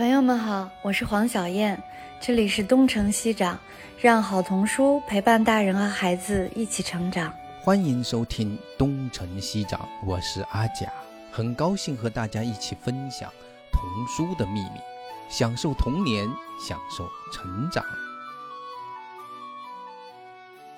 朋友们好，我是黄小燕，这里是东城西长，让好童书陪伴大人和孩子一起成长。欢迎收听东城西长，我是阿甲，很高兴和大家一起分享童书的秘密，享受童年，享受成长。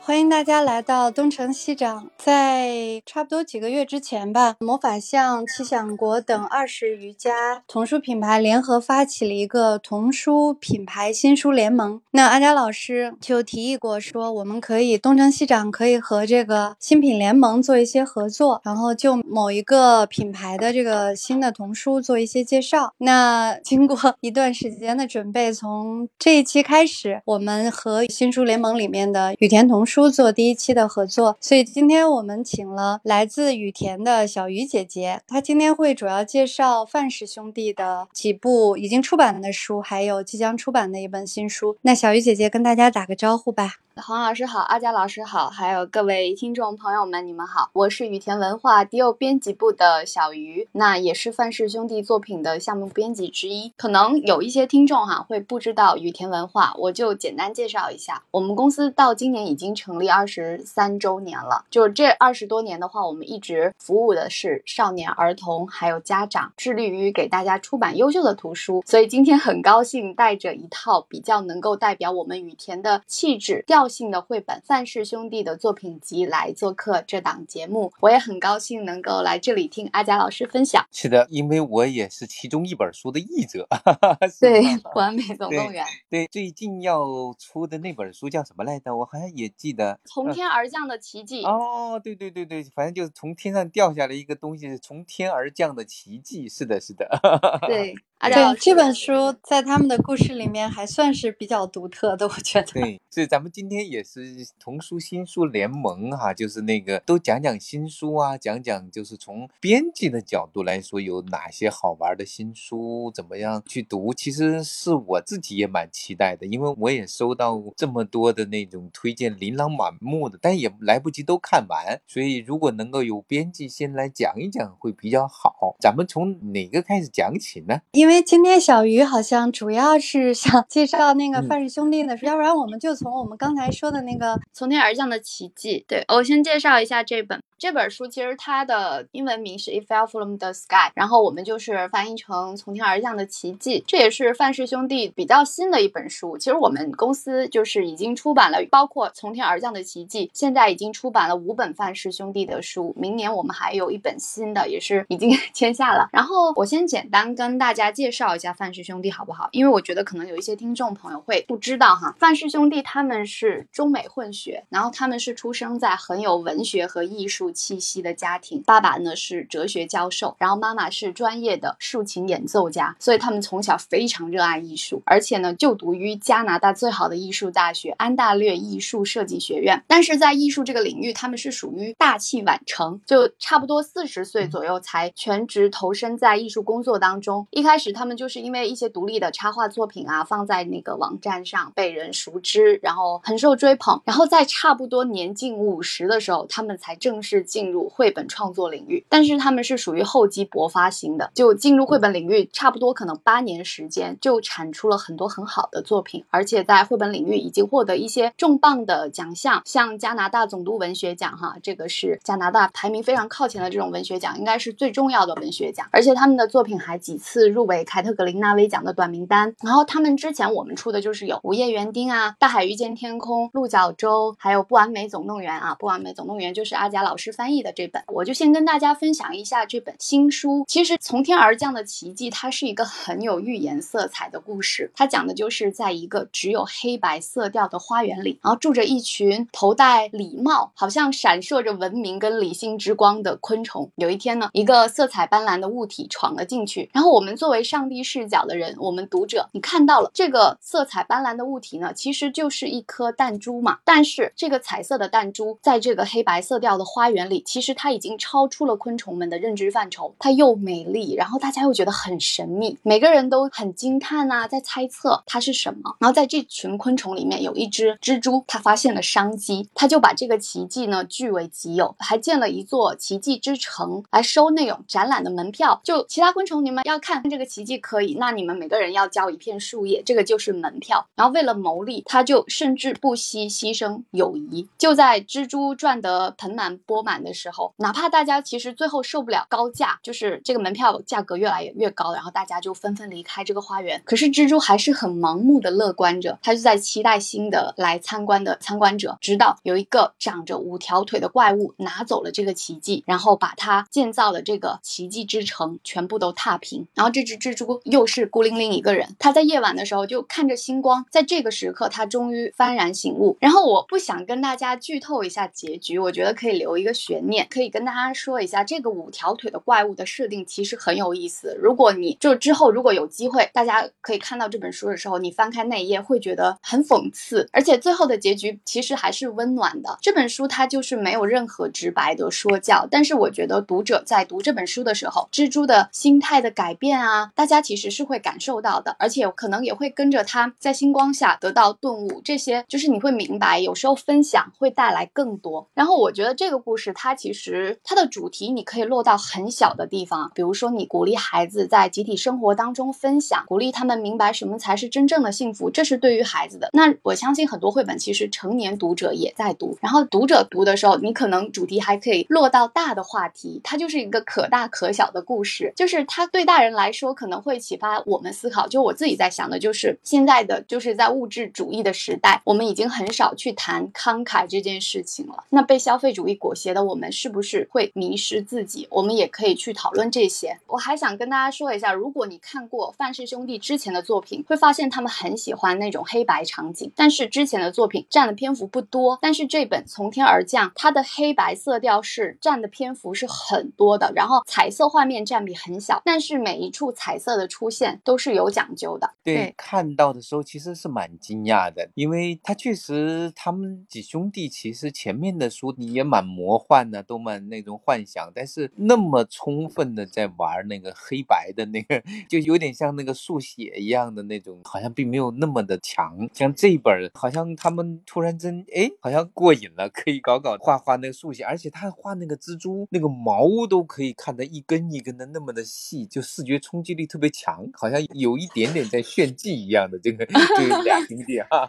欢迎大家来到东城西长。在差不多几个月之前吧，魔法象、奇想国等二十余家童书品牌联合发起了一个童书品牌新书联盟。那阿佳老师就提议过说，我们可以东城西长可以和这个新品联盟做一些合作，然后就某一个品牌的这个新的童书做一些介绍。那经过一段时间的准备，从这一期开始，我们和新书联盟里面的雨田童书。书做第一期的合作，所以今天我们请了来自羽田的小鱼姐姐，她今天会主要介绍范氏兄弟的几部已经出版的书，还有即将出版的一本新书。那小鱼姐姐跟大家打个招呼吧。黄老师好，阿佳老师好，还有各位听众朋友们，你们好，我是羽田文化迪欧编辑部的小鱼，那也是范氏兄弟作品的项目编辑之一。可能有一些听众哈会不知道羽田文化，我就简单介绍一下，我们公司到今年已经成立二十三周年了，就这二十多年的话，我们一直服务的是少年儿童还有家长，致力于给大家出版优秀的图书。所以今天很高兴带着一套比较能够代表我们雨田的气质调。性的绘本范氏兄弟的作品集来做客这档节目，我也很高兴能够来这里听阿佳老师分享。是的，因为我也是其中一本书的译者。对，完美总动员。对，最近要出的那本书叫什么来着？我好像也记得。从天而降的奇迹。哦，对对对对，反正就是从天上掉下来一个东西，是从天而降的奇迹。是的，是的。对。对这本书，在他们的故事里面还算是比较独特的，我觉得。对，所以咱们今天也是童书新书联盟哈，就是那个都讲讲新书啊，讲讲就是从编辑的角度来说有哪些好玩的新书，怎么样去读。其实是我自己也蛮期待的，因为我也收到这么多的那种推荐，琳琅满目的，但也来不及都看完。所以如果能够有编辑先来讲一讲会比较好。咱们从哪个开始讲起呢？因为今天小鱼好像主要是想介绍那个范氏兄弟的书，要不然我们就从我们刚才说的那个从天而降的奇迹。对我先介绍一下这本。这本书其实它的英文名是 It Fell from the Sky，然后我们就是翻译成从天而降的奇迹。这也是范氏兄弟比较新的一本书。其实我们公司就是已经出版了，包括从天而而降的奇迹，现在已经出版了五本范氏兄弟的书。明年我们还有一本新的，也是已经签下了。然后我先简单跟大家介绍一下范氏兄弟好不好？因为我觉得可能有一些听众朋友会不知道哈，范氏兄弟他们是中美混血，然后他们是出生在很有文学和艺术。气息的家庭，爸爸呢是哲学教授，然后妈妈是专业的竖琴演奏家，所以他们从小非常热爱艺术，而且呢就读于加拿大最好的艺术大学安大略艺术设计学院。但是在艺术这个领域，他们是属于大器晚成，就差不多四十岁左右才全职投身在艺术工作当中。一开始他们就是因为一些独立的插画作品啊，放在那个网站上被人熟知，然后很受追捧。然后在差不多年近五十的时候，他们才正式。进入绘本创作领域，但是他们是属于厚积薄发型的，就进入绘本领域差不多可能八年时间，就产出了很多很好的作品，而且在绘本领域已经获得一些重磅的奖项，像加拿大总督文学奖，哈，这个是加拿大排名非常靠前的这种文学奖，应该是最重要的文学奖，而且他们的作品还几次入围凯特格林纳威奖的短名单。然后他们之前我们出的就是有《午夜园丁》啊，《大海遇见天空》、《鹿角洲》，还有《不完美总动员》啊，《不完美总动员》就是阿贾老师。翻译的这本，我就先跟大家分享一下这本新书。其实从天而降的奇迹，它是一个很有寓言色彩的故事。它讲的就是在一个只有黑白色调的花园里，然后住着一群群头戴礼帽，好像闪烁着文明跟理性之光的昆虫。有一天呢，一个色彩斑斓的物体闯了进去，然后我们作为上帝视角的人，我们读者，你看到了这个色彩斑斓的物体呢，其实就是一颗弹珠嘛。但是这个彩色的弹珠在这个黑白色调的花园。里其实它已经超出了昆虫们的认知范畴，它又美丽，然后大家又觉得很神秘，每个人都很惊叹呐，在猜测它是什么。然后在这群昆虫里面有一只蜘蛛，它发现了商机，他就把这个奇迹呢据为己有，还建了一座奇迹之城来收那种展览的门票。就其他昆虫，你们要看这个奇迹可以，那你们每个人要交一片树叶，这个就是门票。然后为了牟利，他就甚至不惜牺牲友谊。就在蜘蛛赚得盆满钵满的时候，哪怕大家其实最后受不了高价，就是这个门票价格越来越高，然后大家就纷纷离开这个花园。可是蜘蛛还是很盲目的乐观着，他就在期待新的来参观的参观者，直到有一个长着五条腿的怪物拿走了这个奇迹，然后把他建造的这个奇迹之城全部都踏平。然后这只蜘蛛又是孤零零一个人，他在夜晚的时候就看着星光，在这个时刻他终于幡然醒悟。然后我不想跟大家剧透一下结局，我觉得可以留一个悬念，可以跟大家说一下这个五条腿的怪物的设定其实很有意思。如果你就之后如果有机会，大家可以看到这本书的时候，你翻开那一页会觉得很讽刺，而且最后的结局其实实还是温暖的。这本书它就是没有任何直白的说教，但是我觉得读者在读这本书的时候，蜘蛛的心态的改变啊，大家其实是会感受到的，而且可能也会跟着他在星光下得到顿悟。这些就是你会明白，有时候分享会带来更多。然后我觉得这个故事它其实它的主题你可以落到很小的地方，比如说你鼓励孩子在集体生活当中分享，鼓励他们明白什么才是真正的幸福，这是对于孩子的。那我相信很多绘本其实成年读者也在读，然后读者读的时候，你可能主题还可以落到大的话题，它就是一个可大可小的故事，就是它对大人来说可能会启发我们思考。就我自己在想的，就是现在的就是在物质主义的时代，我们已经很少去谈慷慨这件事情了。那被消费主义裹挟的我们，是不是会迷失自己？我们也可以去讨论这些。我还想跟大家说一下，如果你看过范氏兄弟之前的作品，会发现他们很喜欢那种黑白场景，但是之前的作品占的篇幅不多。但是这本从天而降，它的黑白色调是占的篇幅是很多的，然后彩色画面占比很小，但是每一处彩色的出现都是有讲究的。对，对看到的时候其实是蛮惊讶的，因为他确实他们几兄弟其实前面的书也蛮魔幻的，都蛮那种幻想，但是那么充分的在玩那个黑白的那个，就有点像那个速写一样的那种，好像并没有那么的强。像这一本，好像他们突然间哎，好像过瘾了，可以搞搞画画那个速写，而且他画那个蜘蛛那个毛都可以看得一根一根的那么的细，就视觉冲击力特别强，好像有一点点在炫技一样的这个 这俩兄弟哈。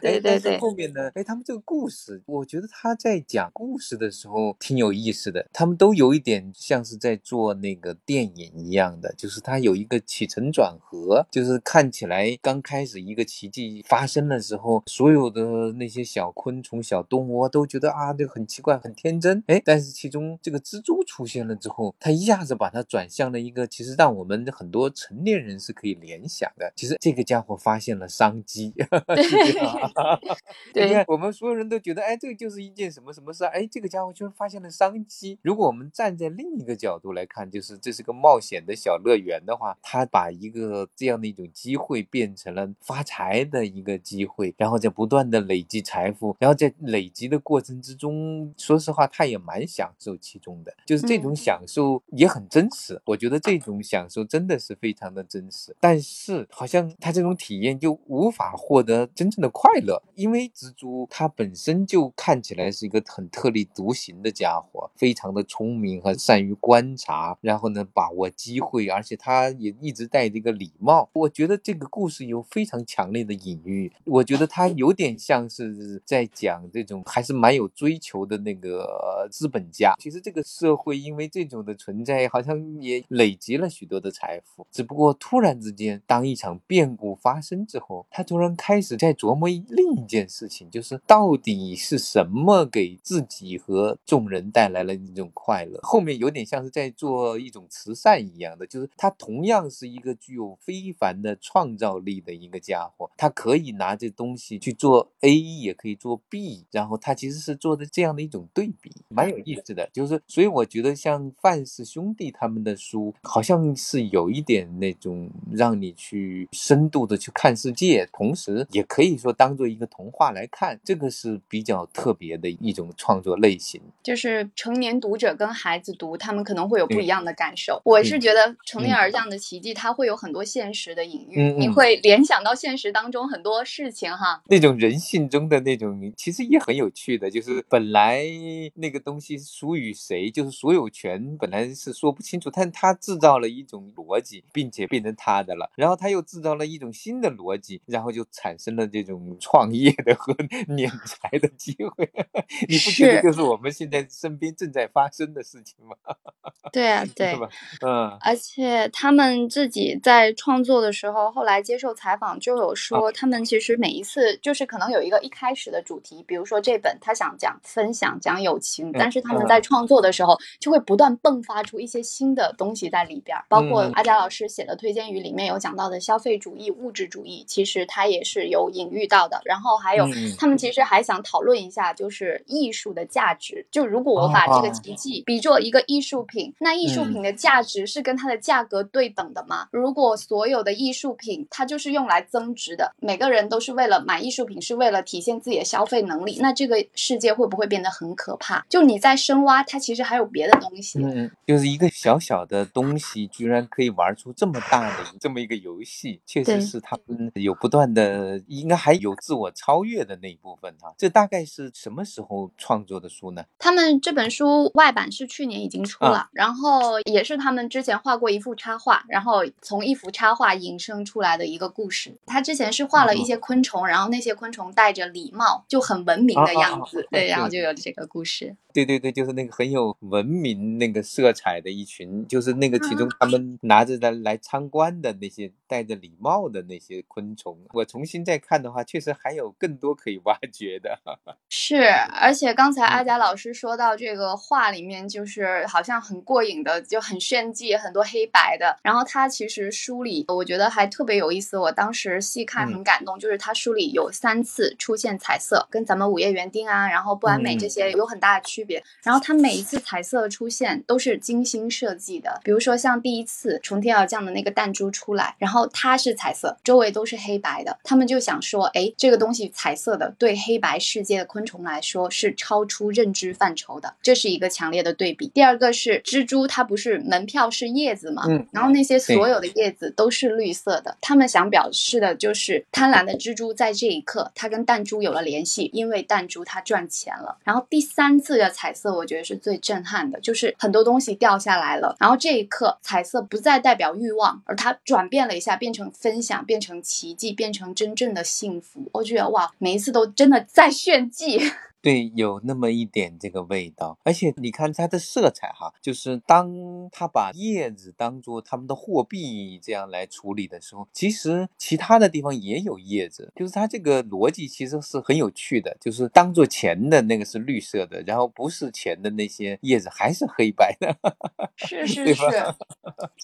对对对后面呢，哎，他们这个故事，我觉得他在讲故事的时候挺有意思的，他们都有一点像是在做那个电影一样的，就是他有一个起承转合，就是看起来刚开始一个奇迹发生的时候，所有的那些小昆虫、小动物啊都觉得啊，这个很奇怪、很天真，哎，但是其中这个蜘蛛出现了之后，它一下子把它转向了一个其实让我们很多成年人是可以联想的，其实这个家伙发现了商机，对 你看，我们所有人都觉得，哎，这个就是一件什么什么事啊，哎，这个家伙居然发现了商机。如果我们站在另一个角度来看，就是这是个冒险的小乐园的话，他把一个这样的一种机会变成了发财的一个机会，然后在不断的累积财富，然后在累积的过程之中，说实话，他也蛮享受其中的，就是这种嗯享受也很真实。我觉得这种享受真的是非常的真实，但是好像他这种体验就无法获得真正的快乐，因为蜘蛛它本身就看起来是一个很特立独行的家伙，非常的聪明和善于观察，然后呢把握机会，而且他也一直带着一个礼貌。我觉得这个故事有非常强烈的隐喻，我觉得它有点像是在讲这种还是蛮有追求的那个资本家。其实这个社会因为这种的存在，好像也累积了许多的财富，只不过突然之间，当一场变故发生之后，他突然开始在琢磨另一件事情，就是到底是什么给自己和众人带来了一种快乐。后面有点像是在做一种慈善一样的，就是他同样是一个具有非凡的创造力的一个家伙，他可以拿这东西去做 A，也可以做 B，然后他其实是做的这样的一种对比，蛮有意思的。就是所以我觉得像范氏兄弟他们的书，好像是有一点那种让你去深度的去看世界，同时也可以说当做一个童话来看，这个是比较特别的一种创作类型。就是成年读者跟孩子读，他们可能会有不一样的感受。我是嗯觉得《从天嗯而降的奇迹》它会有很多现实的隐喻，你会联想到现实当中很多事情哈。那种人性中的那种，其实也很有趣的，就是本来那个东西属于谁，就是所有权本来是说不清楚，但他制造了一种逻逻辑，并且变成他的了。然后他又制造了一种新的逻辑，然后就产生了这种创业的和 敛财的机会。你不觉得就是我们现在身边正在发生的事情吗？对啊，对，嗯，而且他们自己在创作的时候，后来接受采访就有说，他们其实每一次就是可能有一个一开始的主题，比如说这本他想讲分享、讲友情，但是他们在创作的时候就会不断迸发出一些新的东西在里边儿，包括阿佳老师写的推荐语里面有讲到的消费主义、物质主义，其实他也是有隐喻到的。然后还有他们其实还想讨论一下，就是艺术的价值。就如果我把这个奇迹比作一个艺术品，那艺术品的价值是跟它的价格对等的吗？如果所有的艺术品它就是用来增值的，每个人都是为了买艺术品，是为了体现自己的消费能力，那这个世界会不会变得很可怕？就你在深挖，它其实还有别的东西。嗯，就是一个小小的东西，居然可以玩出这么大的这么一个游戏，确实是他们有不断的，应该还有自我超越的那一部分哈。这大概是什么时候创作的书呢？他们这本书外版是去年已经出了，然后也是他们之前画过一幅插画，然后从一幅插画引申出来的一个故事。他之前是画了一些昆虫，然后那些昆虫戴着礼帽，就很文明的样子，对，然后就有这个故事。对对对，就是那个很有文明那个色彩的一群，就是那个其中他们拿着的来参观的那些戴着礼帽的那些昆虫。我重新再看的话，确实还有更多可以挖掘的。是，而且刚才阿佳老师说到这个画里面，就是好像很过瘾的，就很炫技，很多黑白的。然后他其实书里，我觉得还特别有意思。我当时细看很感动，就是他书里有三次出现彩色，跟咱们午夜园丁啊，然后不完美这些有很大的区别。然后它每一次彩色的出现都是精心设计的，比如说像第一次从天而降的那个弹珠出来，然后它是彩色，周围都是黑白的。他们就想说，哎，这个东西彩色的，对黑白世界的昆虫来说是超出认知范畴的，这是一个强烈的对比。第二个是蜘蛛，它不是门票是叶子嘛，嗯，然后那些所有的叶子都是绿色的，他们想表示的就是贪婪的蜘蛛在这一刻它跟弹珠有有了联系，因为弹珠它赚钱了。然后第三次的彩色。我觉得是最震撼的，就是很多东西掉下来了，然后这一刻彩色不再代表欲望，而它转变了一下，变成分享，变成奇迹，变成真正的幸福。我觉得哇，每一次都真的在炫技。对，有那么一点这个味道，而且你看它的色彩哈，就是当他把叶子当做他们的货币这样来处理的时候，其实其他的地方也有叶子，就是它这个逻辑其实是很有趣的，就是当做钱的那个是绿色的，然后不是钱的那些叶子还是黑白的，是是是，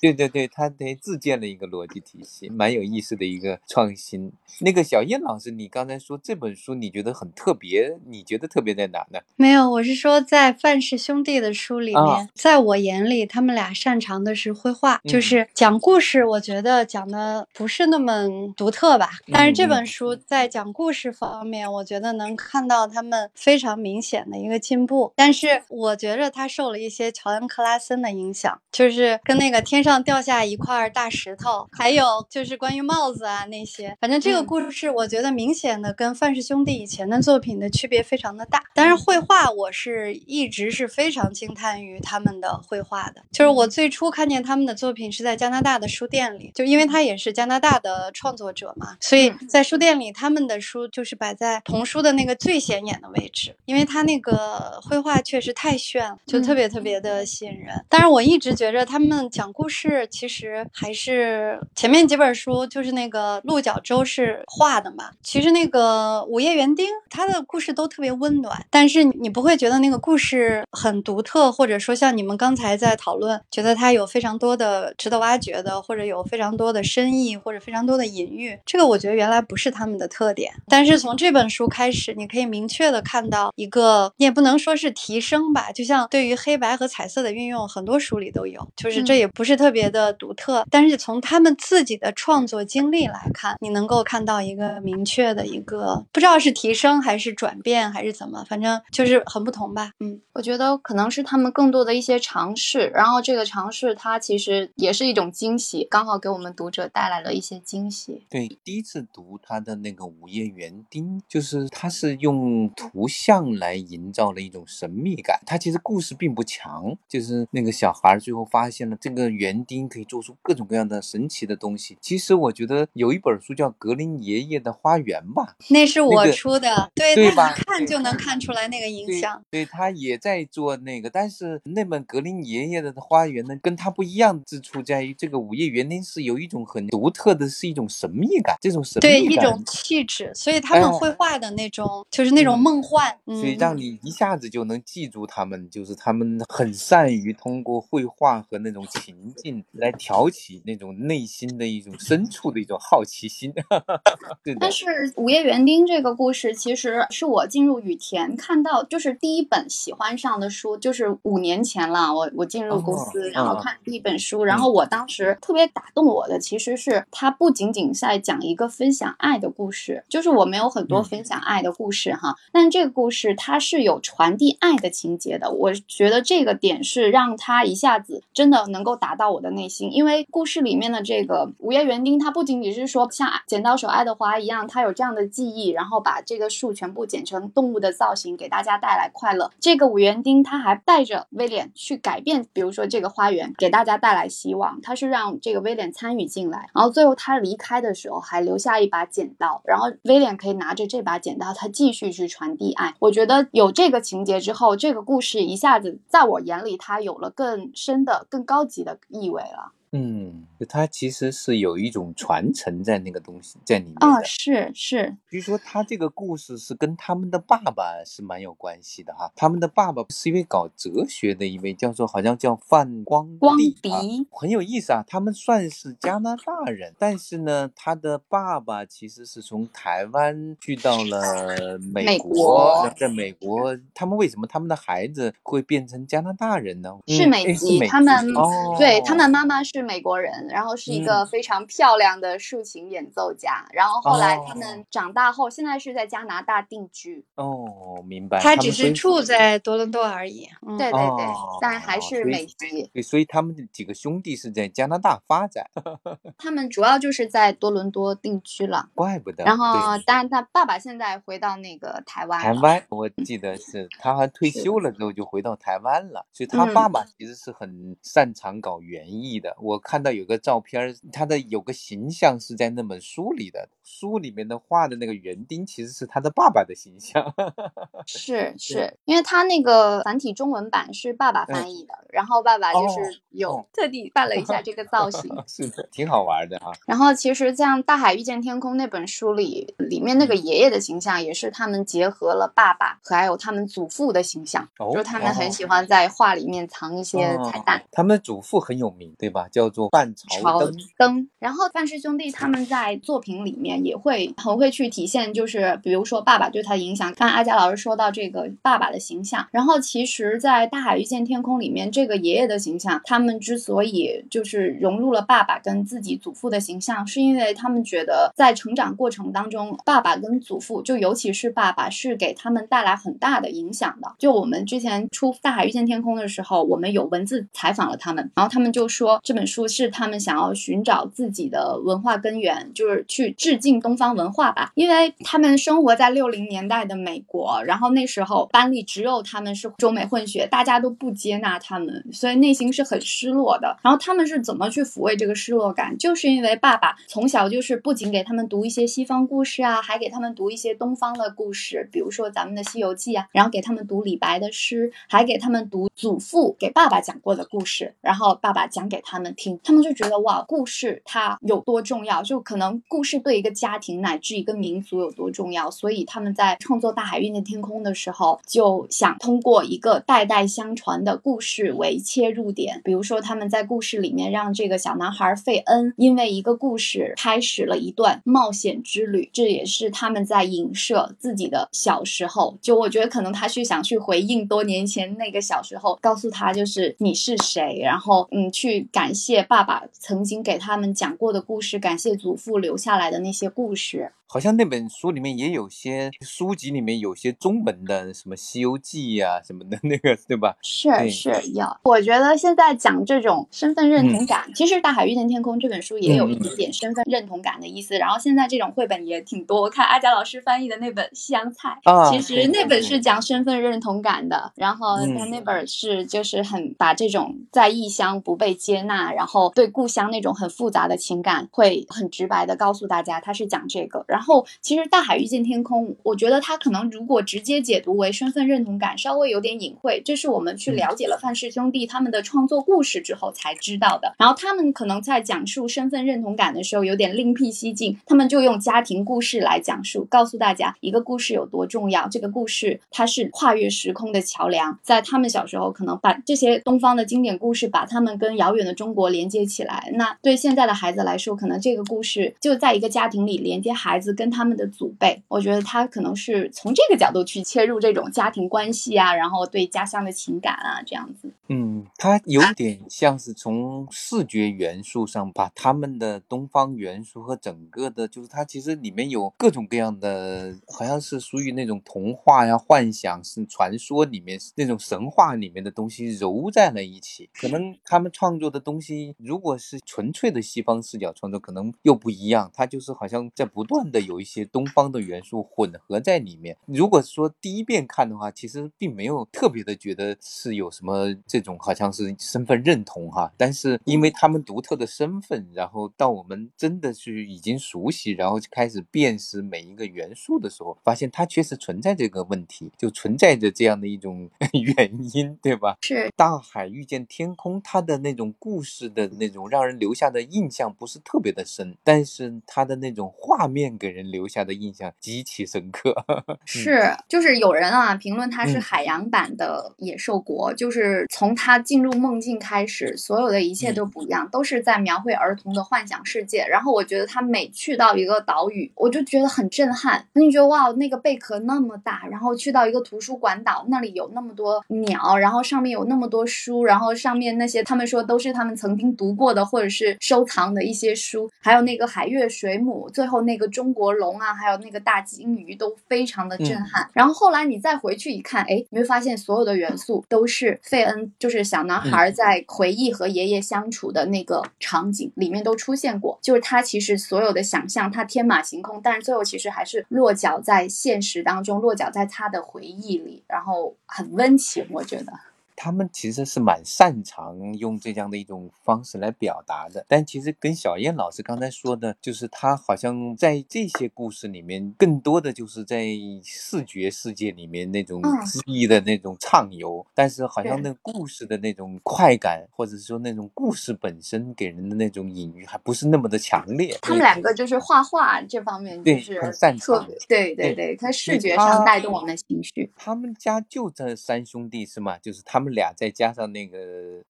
对对 对，他得自建了一个逻辑体系，蛮有意思的一个创新。那个小燕老师，你刚才说这本书你觉得很特别，你觉得？特别在哪呢？没有，我是说在范氏兄弟的书里面，在我眼里，他们俩擅长的是绘画，就是讲故事。我觉得讲的不是那么独特吧。但是这本书在讲故事方面，我觉得能看到他们非常明显的一个进步。但是我觉着他受了一些乔恩·克拉森的影响，就是跟那个天上掉下一块大石头，还有就是关于帽子啊那些。反正这个故事，我觉得明显的跟范氏兄弟以前的作品的区别非常的。大，但是绘画我是一直是非常惊叹于他们的绘画的。就是我最初看见他们的作品是在加拿大的书店里，就因为他也是加拿大的创作者嘛，所以在书店里他们的书就是摆在童书的那个最显眼的位置，因为他那个绘画确实太炫了，就特别特别的吸引人。但是我一直觉着他们讲故事其实还是前面几本书就是那个鹿角洲是画的嘛，其实那个午夜园丁他的故事都特别温。温暖，但是你不会觉得那个故事很独特，或者说像你们刚才在讨论，觉得它有非常多的值得挖掘的，或者有非常多的深意，或者非常多的隐喻。这个我觉得原来不是他们的特点，但是从这本书开始，你可以明确的看到一个，你也不能说是提升吧，就像对于黑白和彩色的运用，很多书里都有，就是这也不是特别的独特。但是从他们自己的创作经历来看，你能够看到一个明确的一个，不知道是提升还是转变还是。怎么，反正就是很不同吧。嗯，我觉得可能是他们更多的一些尝试，然后这个尝试它其实也是一种惊喜，刚好给我们读者带来了一些惊喜。对，第一次读他的那个《午夜园丁》，就是他是用图像来营造了一种神秘感。他其实故事并不强，就是那个小孩最后发现了这个园丁可以做出各种各样的神奇的东西。其实我觉得有一本书叫《格林爷爷的花园》吧，那是我出的，对，那对吧一看就能看出来那个影对响。对，他也在做那个，但是那本格林爷爷的花园呢，跟他不一样之处在于，这个午夜园丁是有一种很独特的，是一种神秘感，这种神秘感对一种气质，所以他们哎绘画的那种、就是那种嗯梦幻，嗯，所以让你一下子就能记住他们，就是他们很善于通过绘画和那种情境来挑起那种内心的一种深处的一种好奇心。对的但，是《午夜园丁》这个故事，其实是我进入羽田看到，就是第一本喜欢上的书，就是五年前了。我我进入公司，哦然后哦看第一本书，然后我当时特别打动我的，其实是它不仅仅在讲一个分享爱的故事，就是我们有很多嗯分享爱的故事哈，但这个故事它是有传递爱的情节的。我觉得这个点是让它一下子真的能够打到我的内心，因为故事里面的这个午夜园丁，它不仅仅是说像剪刀手爱德华一样，他有这样的记忆，然后把这个树全部剪成动物的造型，给大家带来快乐。这个五园丁他还带着威廉去改变，比如说这个花园，给大家带来希望。他是让这个威廉参与进来，然后最后他离开的时候还留下一把剪刀，然后威廉可以拿着这把剪刀，他继续去传递爱。我觉得有这个情节之后，这个故事一下子在我眼里，它有了更深的、更高级的意味了。嗯，它其实是有一种传承在那个东西在里面啊、的。是是，据说他这个故事是跟他们的爸爸是蛮有关系的哈。他们的爸爸是一位搞哲学的一位，叫做好像叫范光光迪很有意思啊。他们算是加拿大人，但是呢，他的爸爸其实是从台湾去到了美美国，在美国，他们为什么他们的孩子会变成加拿大人呢？是嗯美籍，美他们、哦，对他们妈妈是美国人，然后是一个嗯非常漂亮的竖琴演奏家，然后后来他哦们长大后，现在是在加拿大定居。哦，明白。他只是住在多伦多而已。嗯，对对对，哦但还是美籍。对，所以他们的几个兄弟是在加拿大发展，他们主要就是在多伦多定居了。怪不得。然后对，当然他爸爸现在回到那个台湾。台湾，我 记得是他好像退休了之后就回到台湾了，所以他嗯爸爸其实是很擅长搞园艺的。我看到有个照片儿，他的有个形象是在那本书里的，书里面的画的那个园丁其实是他的爸爸的形象。是是，因为他那个繁体中文版是爸爸翻译的，然后爸爸就哦是有哦特地扮了一下这个造型。是的，挺好玩的哈。然后其实像《大海遇见天空》那本书里，里面那个爷爷的形象也是他们结合了爸爸和还有他们祖父的形象，哦就是他们很哦喜欢在画里面藏一些彩蛋。他们的祖父很有名，对吧？叫做范朝朝登。灯，然后范氏兄弟他们在作品里面也会很会去体现，就是比如说爸爸对他的影响。刚才阿佳老师说到这个爸爸的形象，然后其实，在《大海遇见天空》里面，这个爷爷的形象，他们之所以就是融入了爸爸跟自己祖父的形象，是因为他们觉得在成长过程当中，爸爸跟祖父，就尤其是爸爸，是给他们带来很大的影响的。就我们之前出《大海遇见天空》的时候，我们有文字采访了他们，然后他们就说这本书是他们想要寻找自己的文化根源，就是去致敬东方文化吧，因为他们生活在六零年代的美国，然后那时候班里只有他们是中美混血，大家都不接纳他们，所以内心是很失落的。然后他们是怎么去抚慰这个失落感？就是因为爸爸从小就是不仅给他们读一些西方故事啊，还给他们读一些东方的故事，比如说咱们的《西游记》啊，然后给他们读李白的诗，还给他们读祖父给爸爸讲过的故事，然后爸爸讲给他们听，他们就觉得哇，故事它有多重要，就可能故事对一个家庭乃至一个民族有多重要，所以他们在创作《大海遇见天空》的时候，就想通过一个代代相传的故事为切入点，比如说他们在故事里面让这个小男孩费恩因为一个故事开始了一段冒险之旅，这也是他们在影射自己的小时候。就我觉得可能他是想去回应多年前那个小时候，告诉他就是你是谁，然后嗯去感谢谢爸爸曾经给他们讲过的故事，感谢祖父留下来的那些故事。好像那本书里面也有些书籍里面有些中文的，什么《西游记》呀什么的那个，对吧？是是有。我觉得现在讲这种身份认同感，其实《大海遇见天空》这本书也有一点点身份认同感的意思。然后现在这种绘本也挺多，我看阿佳老师翻译的那本《西洋菜》，其实那本是讲身份认同感的。然后他那本是就是很把这种在异乡不被接纳，然后对故乡那种很复杂的情感，会很直白的告诉大家，他是讲这个。然后其实《大海遇见天空》，我觉得它可能如果直接解读为身份认同感，稍微有点隐晦。这是我们去了解了范氏兄弟他们的创作故事之后才知道的。然后他们可能在讲述身份认同感的时候，有点另辟蹊径，他们就用家庭故事来讲述，告诉大家一个故事有多重要。这个故事它是跨越时空的桥梁，在他们小时候可能把这些东方的经典故事，把他们跟遥远的中国连接起来。那对现在的孩子来说，可能这个故事就在一个家庭里连接孩子跟他们的祖辈。我觉得他可能是从这个角度去切入这种家庭关系啊，然后对家乡的情感啊，这样子。嗯，他有点像是从视觉元素上把他们的东方元素和整个的，就是它其实里面有各种各样的，好像是属于那种童话呀、幻想是传说里面那种神话里面的东西揉在了一起。可能他们创作的东西，如果是纯粹的西方视角创作，可能又不一样。他就是好像在不断的有一些东方的元素混合在里面。如果说第一遍看的话，其实并没有特别的觉得是有什么。这种好像是身份认同哈，但是因为他们独特的身份，然后到我们真的是已经熟悉，然后开始辨识每一个元素的时候，发现它确实存在这个问题，就存在着这样的一种 原因，对吧？是大海遇见天空，它的那种故事的那种让人留下的印象不是特别的深，但是它的那种画面给人留下的印象极其深刻。是，就是有人啊评论它是海洋版的野兽国，就是从。从他进入梦境开始，所有的一切都不一样，都是在描绘儿童的幻想世界。然后我觉得他每去到一个岛屿，我就觉得很震撼。你觉得哇，那个贝壳那么大，然后去到一个图书馆岛，那里有那么多鸟，然后上面有那么多书，然后上面那些他们说都是他们曾经读过的或者是收藏的一些书，还有那个海月水母，最后那个中国龙啊，还有那个大金鱼都非常的震撼。然后后来你再回去一看，哎，你会发现所有的元素都是费恩。就是小男孩在回忆和爷爷相处的那个场景里面都出现过，就是他其实所有的想象，他天马行空，但是最后其实还是落脚在现实当中，落脚在他的回忆里，然后很温情，我觉得。他们其实是蛮擅长用这样的一种方式来表达的，但其实跟小燕老师刚才说的，就是他好像在这些故事里面，更多的就是在视觉世界里面那种恣意的那种畅游，但是好像那故事的那种快感，或者是说那种故事本身给人的那种隐喻，还不是那么的强烈。他们两个就是画画这方面就是很擅长，对对对，他视觉上带动我们的情绪。他们家就这三兄弟是吗？就是他们。他们俩再加上那个，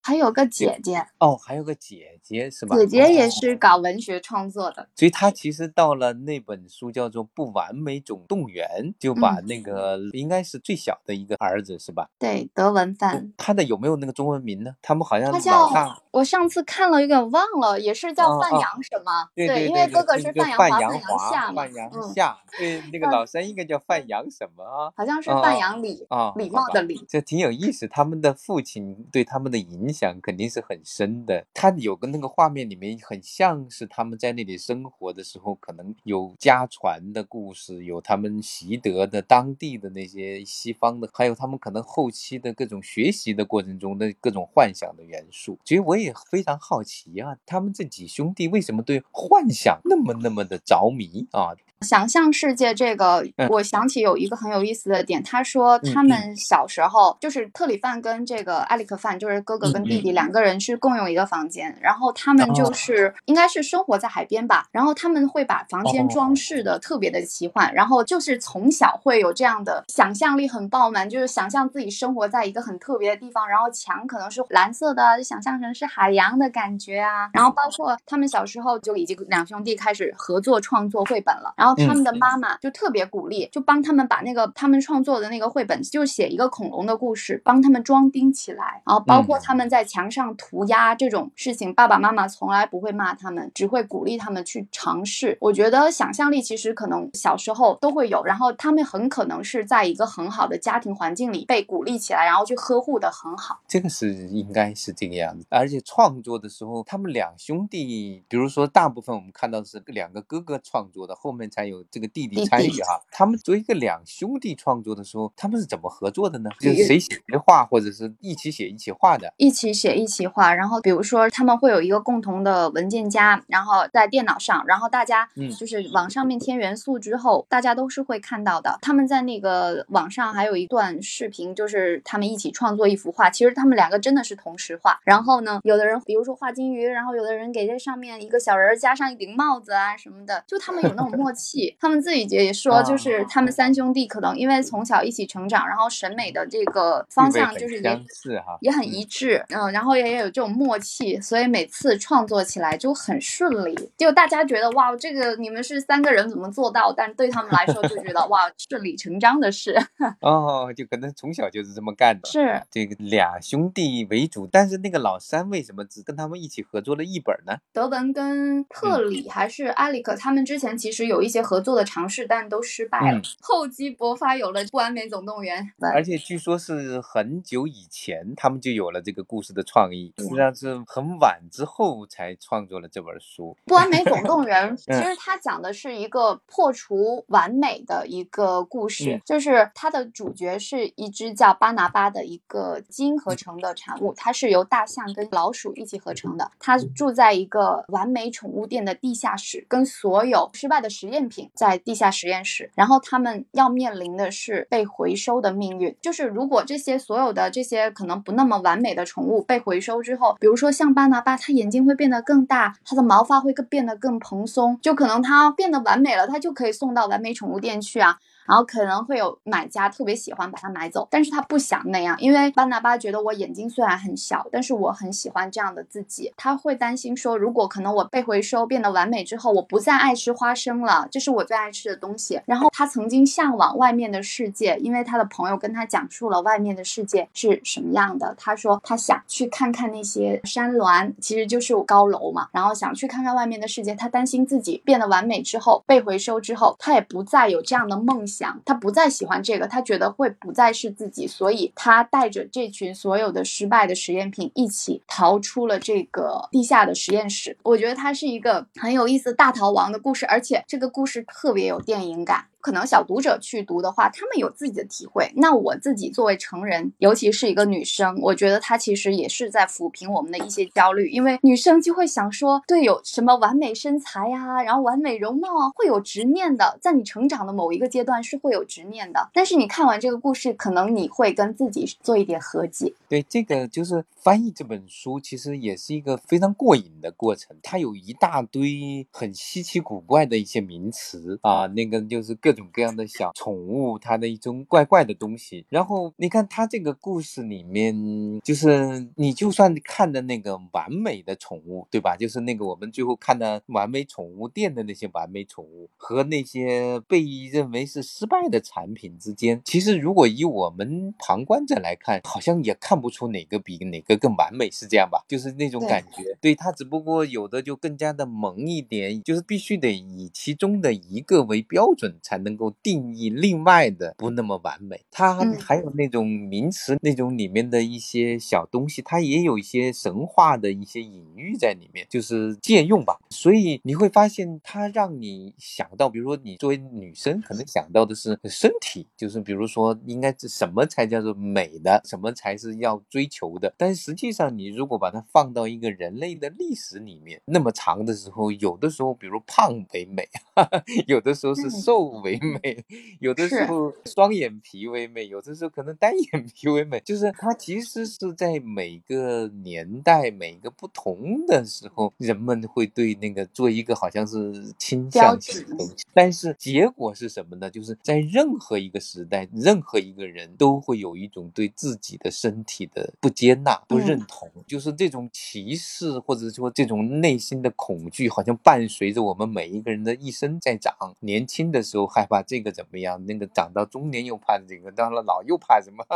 还有个姐姐哦，还有个姐姐是吧？姐姐也是搞文学创作的，所以她其实到了那本书叫做《不完美总动员》，就把那个应该是最小的一个儿子是吧？对，德文范。他的有没有那个中文名呢？他们好像他叫，我上次看了有点忘了，也是叫范阳什么？对，因为哥哥是范阳华、范阳夏嘛。范阳夏，对，那个老三应该叫范阳什么啊？好像是范阳礼啊，礼貌的礼。这挺有意思，他们。的父亲对他们的影响肯定是很深的。他有个那个画面里面很像是他们在那里生活的时候，可能有家传的故事，有他们习得的当地的那些西方的，还有他们可能后期的各种学习的过程中的各种幻想的元素。其实我也非常好奇啊，他们这几兄弟为什么对幻想那么那么的着迷啊？想象世界这个，我想起有一个很有意思的点。他说他们小时候就是特里范跟这个艾利克范，就是哥哥跟弟弟两个人是共用一个房间，然后他们就是应该是生活在海边吧，然后他们会把房间装饰的特别的奇幻，然后就是从小会有这样的想象力很爆满，就是想象自己生活在一个很特别的地方，然后墙可能是蓝色的，就想象成是海洋的感觉啊，然后包括他们小时候就已经两兄弟开始合作创作绘本了。然后他们的妈妈就特别鼓励，就帮他们把那个他们创作的那个绘本，就写一个恐龙的故事，帮他们装订起来。然后包括他们在墙上涂鸦这种事情，爸爸妈妈从来不会骂他们，只会鼓励他们去尝试。我觉得想象力其实可能小时候都会有，然后他们很可能是在一个很好的家庭环境里被鼓励起来，然后去呵护的很好。这个是应该是这个样子，而且创作的时候，他们两兄弟，比如说大部分我们看到是两个哥哥创作的，后面才有这个弟弟参与哈。他们作为一个两兄弟创作的时候，他们是怎么合作的呢？就是谁写谁画，或者是一起写一起画的？一起写一起画，然后比如说他们会有一个共同的文件夹，然后在电脑上，然后大家就是往上面添元素之后，大家都是会看到的。他们在那个网上还有一段视频，就是他们一起创作一幅画，其实他们两个真的是同时画。然后呢，有的人比如说画金鱼，然后有的人给这上面一个小人加上一顶帽子啊什么的，就他们有那种默契。他们自己也说，就是他们三兄弟可能因为从小一起成长，然后审美的这个方向就是相似哈，也很一致。嗯，然后也也有这种默契，所以每次创作起来就很顺利。就大家觉得哇，这个你们是三个人怎么做到？但对他们来说就觉得哇，顺理成章的事。哦，就可能从小就是这么干的。是这个俩兄弟为主，但是那个老三为什么只跟他们一起合作了一本呢？德文跟特里还是艾里克，他们之前其实有一些合作的尝试，但都失败了。厚积薄发，有了《不完美总动员》，而且据说是很久以前他们就有了这个故事的创意，实际上是很晚之后才创作了这本书。《不完美总动员 》其实它讲的是一个破除完美的一个故事，就是它的主角是一只叫巴拿巴的一个基因合成的产物，它是由大象跟老鼠一起合成的。它住在一个完美宠物店的地下室，跟所有失败的实验品在地下实验室，然后他们要面临的是被回收的命运。就是如果这些所有的这些可能不那么完美的宠物被回收之后，比如说像巴拿巴，它眼睛会变得更大，它的毛发会更变得更蓬松，就可能它变得完美了，它就可以送到完美宠物店去啊。然后可能会有买家特别喜欢把它买走，但是他不想那样，因为巴拿巴觉得我眼睛虽然很小，但是我很喜欢这样的自己。他会担心说，如果可能我被回收变得完美之后，我不再爱吃花生了，这是我最爱吃的东西。然后他曾经向往外面的世界，因为他的朋友跟他讲述了外面的世界是什么样的。他说他想去看看那些山峦，其实就是高楼嘛，然后想去看看外面的世界。他担心自己变得完美之后被回收之后，他也不再有这样的梦想。想他不再喜欢这个，他觉得会不再是自己，所以他带着这群所有的失败的实验品一起逃出了这个地下的实验室。我觉得它是一个很有意思大逃亡的故事，而且这个故事特别有电影感。可能小读者去读的话，他们有自己的体会。那我自己作为成人，尤其是一个女生，我觉得她其实也是在抚平我们的一些焦虑，因为女生就会想说，对，有什么完美身材呀，然后完美容貌啊，会有执念的。在你成长的某一个阶段是会有执念的。但是你看完这个故事，可能你会跟自己做一点和解。对，这个就是翻译这本书，其实也是一个非常过瘾的过程。它有一大堆很稀奇古怪的一些名词啊，那个就是各。各种各样的小宠物，它的一种怪怪的东西。然后你看，它这个故事里面，就是你就算看的那个完美的宠物，对吧？就是那个我们最后看的完美宠物店的那些完美宠物，和那些被认为是失败的产品之间，其实如果以我们旁观者来看，好像也看不出哪个比哪个更完美，是这样吧？就是那种感觉。对它，只不过有的就更加的萌一点，就是必须得以其中的一个为标准才。能够定义另外的不那么完美，它还有那种名词，那种里面的一些小东西，它也有一些神话的一些隐喻在里面，就是借用吧。所以你会发现，它让你想到，比如说你作为女生，可能想到的是身体，就是比如说应该是什么才叫做美的，什么才是要追求的。但实际上，你如果把它放到一个人类的历史里面，那么长的时候，有的时候，比如胖为美，有的时候是瘦为。为美，有的时候双眼皮为美，有的时候可能单眼皮为美，就是它其实是在每个年代、每个不同的时候，人们会对那个做一个好像是倾向性的东西，但是结果是什么呢？就是在任何一个时代，任何一个人都会有一种对自己的身体的不接纳、不认同，就是这种歧视或者说这种内心的恐惧，好像伴随着我们每一个人的一生在长。年轻的时候害怕这个怎么样，那个长到中年又怕这个，到了老又怕什么。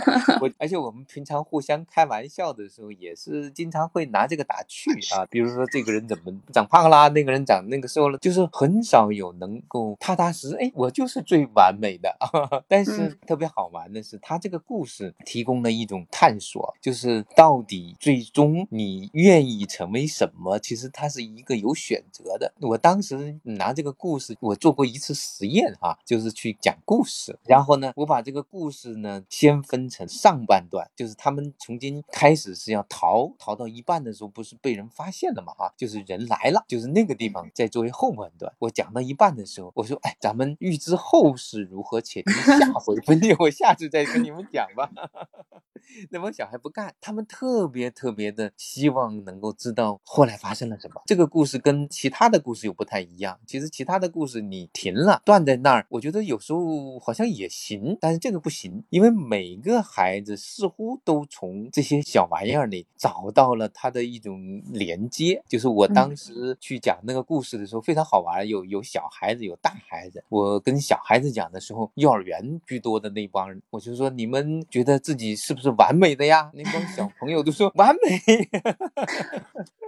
我而且我们平常互相开玩笑的时候，也是经常会拿这个打趣啊，比如说这个人怎么长胖啦，那个人长那个瘦了，就是很少有能够踏踏实实，哎，我就是最完美的。但是嗯特别好玩的是，他这个故事提供了一种探索，就是到底最终你愿意成为什么，其实它是一个有选择的。我当时拿这个故事，我做过一次实验啊，就是去讲故事，然后呢，我把这个故事呢先分成上半段，就是他们从今开始是要逃，逃到一半的时候不是被人发现了嘛啊，就是人来了，就是那个地方再作为后半段。我讲到一半的时候，我说，哎，咱们预知后事如何，且听下 回分解，我下次再跟你们讲吧。那帮小孩不干，他们特别特别的希望能够知道后来发生了什么。这个故事跟其他的故事又不太一样。其实其他的故事你停了，断在那儿，我觉得有时候好像也行，但是这个不行，因为每个孩子似乎都从这些小玩意儿里找到了他的一种连接。就是我当时去讲那个故事的时候，非常好玩，有有小孩子，有大孩子。我跟小孩子讲的时候，幼儿园居多的那帮人，我就说你们觉得自己是不是完美的呀？那帮小朋友都说完美。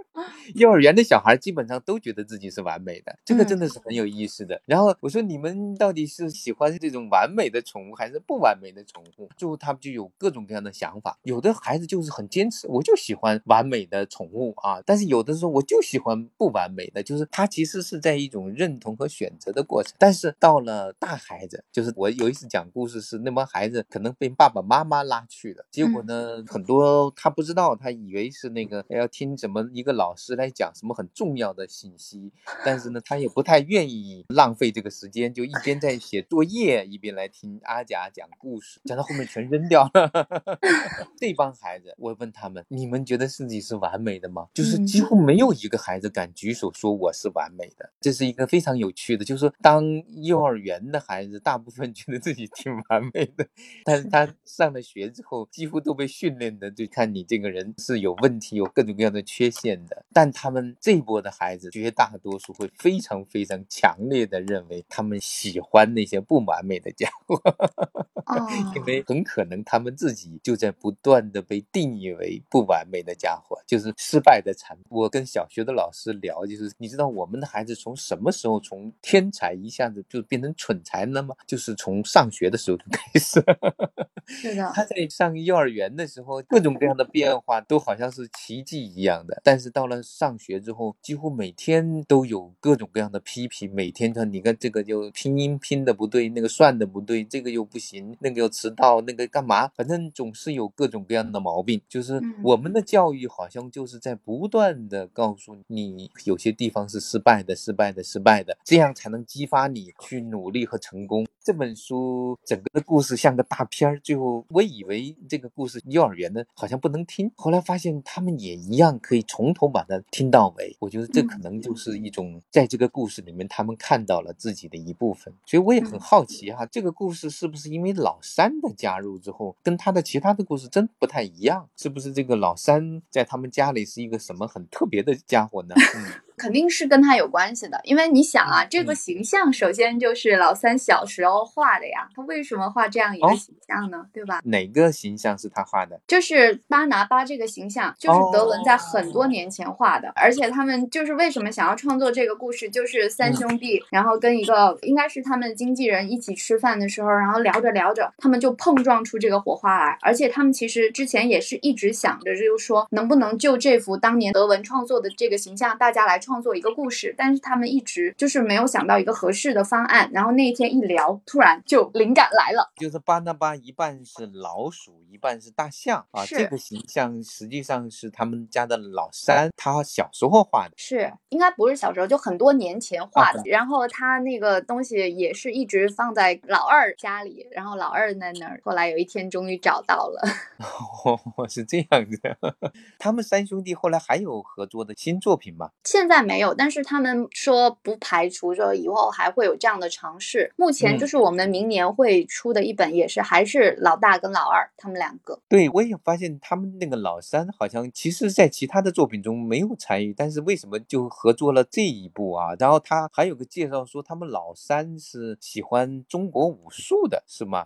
幼儿园的小孩基本上都觉得自己是完美的，这个真的是很有意思的。然后我说你们到底是喜欢这种完美的宠物还是不完美的宠物？最后他们就有各种各样的想法。有的孩子就是很坚持，我就喜欢完美的宠物啊，但是有的时候我就喜欢不完美的，就是他其实是在一种认同和选择的过程。但是到了大孩子，就是我有一次讲故事是那帮孩子可能被爸爸妈妈拉去的，结果呢很多他不知道，他以为是那个要听什么一个老师来讲什么很重要的信息，但是呢他也不太愿意浪费这个时间，就一边在写作业一边来听阿甲讲故事，讲到后面全扔掉了。这帮孩子，我问他们，你们觉得自己是完美的吗？就是嗯几乎没有一个孩子敢举手说我是完美的，这是一个非常有趣的，就是当幼儿园的孩子，大部分觉得自己挺完美的，但是他上了学之后，几乎都被训练的，就看你这个人是有问题，有各种各样的缺陷的。但他们这一波的孩子，绝大多数会非常非常强烈的认为，他们喜欢那些不完美的家伙。哦，因为很可能他们自己就在不断的被定义为不完美的家伙，就是失败的产物。我跟小学的老师聊，就是你知道我们的孩子从什么时候从天才一下子就变成蠢才了吗？就是从上学的时候就开始。是的，他在上幼儿园的时候，各种各样的变化都好像是奇迹一样的。但是到了上学之后，几乎每天都有各种各样的批评。每天他，你看这个就拼音拼的不对，那个算的不对，这个又不行，那个又迟到，那个干嘛？反正总是有各种各样的毛病。就是嗯我们的教育好像就是在不断的告诉你，有些地方是失败的，失败的，失败的，这样才能激发你去努力和成功。这本书整个的故事像个大片儿，最后我以为这个故事幼儿园的好像不能听，后来发现他们也一样可以从头把它听到尾。我觉得这可能就是一种在这个故事里面他们看到了自己的一部分，所以我也很好奇哈，这个故事是不是因为老三的加入之后，跟他的其他的故事真不太一样？是不是这个老三在他们家里是一个什么很特别的家伙呢？嗯。肯定是跟他有关系的，因为你想啊，这个嗯形象首先就是老三小时候画的呀，他为什么画这样一个哦形象呢？对吧？哪个形象是他画的？就是巴拿巴这个形象，就是德文在很多哦年前画的，而且他们就是为什么想要创作这个故事，就是三嗯兄弟，然后跟一个应该是他们经纪人一起吃饭的时候，然后聊着聊着，他们就碰撞出这个火花来，而且他们其实之前也是一直想着，就是说能不能就这幅当年德文创作的这个形象，大家来创作一个故事，但是他们一直就是没有想到一个合适的方案，然后那一天一聊，突然就灵感来了。就是巴拿巴一半是老鼠，一半是大象啊。这个形象实际上是他们家的老三他小时候画的，是应该不是小时候，就很多年前画的。然后他那个东西也是一直放在老二家里，然后老二在那儿。后来有一天终于找到了。哦，是这样的。他们三兄弟后来还有合作的新作品吗？现在没有，但是他们说不排除说以后还会有这样的尝试。目前就是我们明年会出的一本，也是还是老大跟老二他们两个。对，我也发现他们那个老三好像其实在其他的作品中没有参与，但是为什么就合作了这一部啊？然后他还有个介绍说他们老三是喜欢中国武术的，是吗？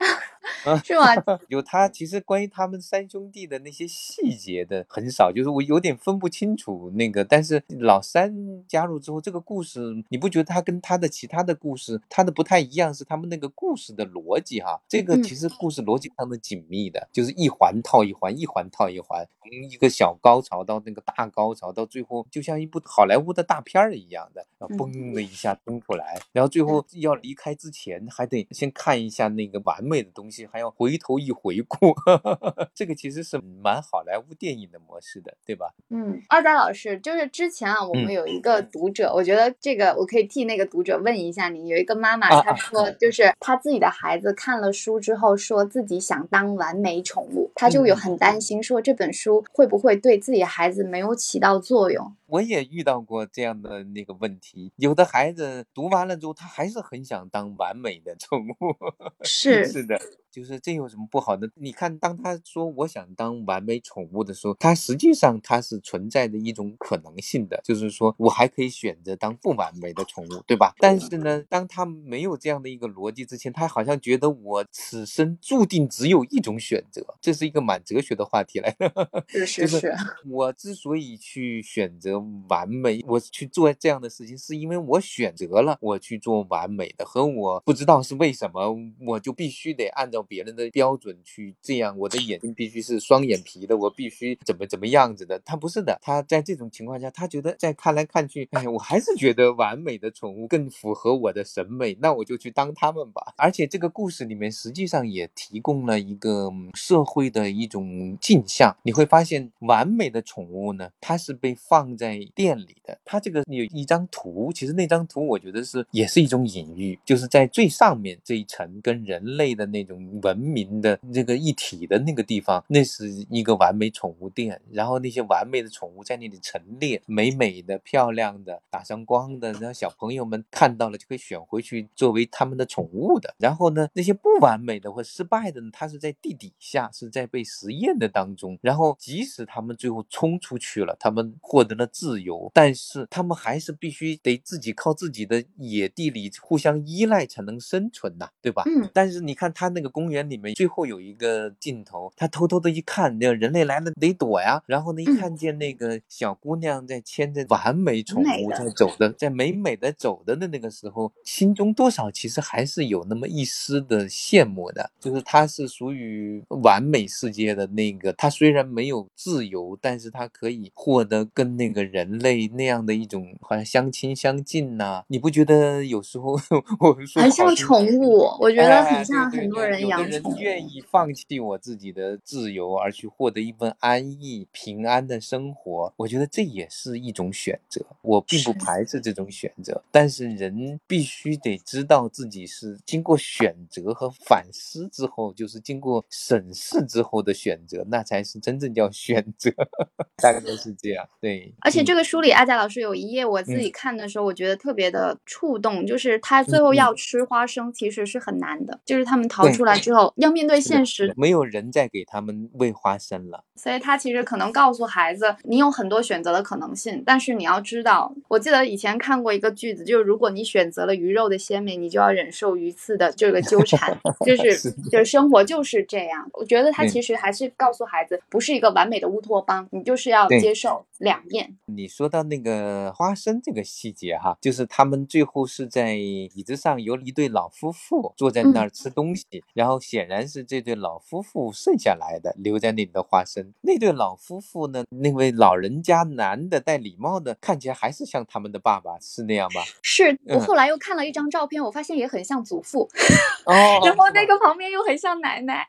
是吗？有他其实关于他们三兄弟的那些细节的很少，就是我有点分不清楚那个。但是老三加入之后，这个故事你不觉得他跟他的其他的故事他的不太一样？是他们那个故事的逻辑哈，这个其实故事逻辑非常的紧密的，就是一环套一环，一环套一环，从一个小高潮到那个大高潮，到最后就像一部好莱坞的大片儿一样的，嘣的一下冲出来，然后最后 要离开之前还得先看一下那个完美的东西，还要回头一回顾，这个其实是蛮好莱坞电影的模式的，对吧？嗯，二仔老师，就是之前啊，我们有一个读者，我觉得这个我可以替那个读者问一下你，有一个妈妈她说，就是她自己的孩子看了书之后，说自己想当完美宠物，她就有很担心，说这本书会不会对自己孩子没有起到作用。我也遇到过这样的那个问题，有的孩子读完了之后，他还是很想当完美的宠物。是是的，就是这有什么不好的？你看，当他说我想当完美宠物的时候，他实际上他是存在着一种可能性的，就是说我还可以选择当不完美的宠物，对吧？但是呢，当他没有这样的一个逻辑之前，他好像觉得我此生注定只有一种选择，这是一个蛮哲学的话题来的。是 是是，我之所以去选择。完美，我去做这样的事情，是因为我选择了我去做完美的，和我不知道是为什么，我就必须得按照别人的标准去这样，我的眼睛必须是双眼皮的，我必须怎么怎么样子的。他不是的，他在这种情况下，他觉得在看来看去，哎，我还是觉得完美的宠物更符合我的审美，那我就去当他们吧。而且这个故事里面实际上也提供了一个社会的一种镜像，你会发现完美的宠物呢，它是被放在。店里的，它这个有一张图，其实那张图我觉得是也是一种隐喻，就是在最上面这一层跟人类的那种文明的这个一体的那个地方，那是一个完美宠物店，然后那些完美的宠物在那里陈列，美美的、漂亮的、打上光的，然后小朋友们看到了就可以选回去作为他们的宠物的。然后呢，那些不完美的或失败的呢，它是在地底下，是在被实验的当中。然后即使他们最后冲出去了，他们获得了。自由，但是他们还是必须得自己靠自己的野地里互相依赖才能生存呐，对吧？嗯。但是你看他那个公园里面，最后有一个镜头，他偷偷的一看，那人类来了得躲呀。然后呢，一看见那个小姑娘在牵着完美宠物在走的，在美美的走的的那个时候，心中多少其实还是有那么一丝的羡慕的。就是他是属于完美世界的那个，他虽然没有自由，但是他可以获得跟那个。人类那样的一种好像相亲相近呐，你不觉得有时候 我说很像宠物？我觉得很像很多人养宠物。人愿意放弃我自己的自由而去获得一份安逸平安的生活，我觉得这也是一种选择。我并不排斥这种选择，但是人必须得知道自己是经过选择和反思之后，就是经过审视之后的选择，那才是真正叫选择。大概都是这样，对，而且。这个书里，阿佳老师有一页，我自己看的时候，我觉得特别的触动，就是他最后要吃花生，其实是很难的，就是他们逃出来之后要面对现实，没有人再给他们喂花生了。所以他其实可能告诉孩子，你有很多选择的可能性，但是你要知道，我记得以前看过一个句子，就是如果你选择了鱼肉的鲜美，你就要忍受鱼刺的这个纠缠，就是 就是生活就是这样。我觉得他其实还是告诉孩子，不是一个完美的乌托邦，你就是要接受两面。你说到那个花生这个细节哈，就是他们最后是在椅子上有一对老夫妇坐在那儿吃东西，然后显然是这对老夫妇剩下来的留在那里的花生。那对老夫妇呢？那位老人家男的戴礼帽的，看起来还是像他们的爸爸，是那样吗？是我后来又看了一张照片，我发现也很像祖父。哦。然后那个旁边又很像奶奶。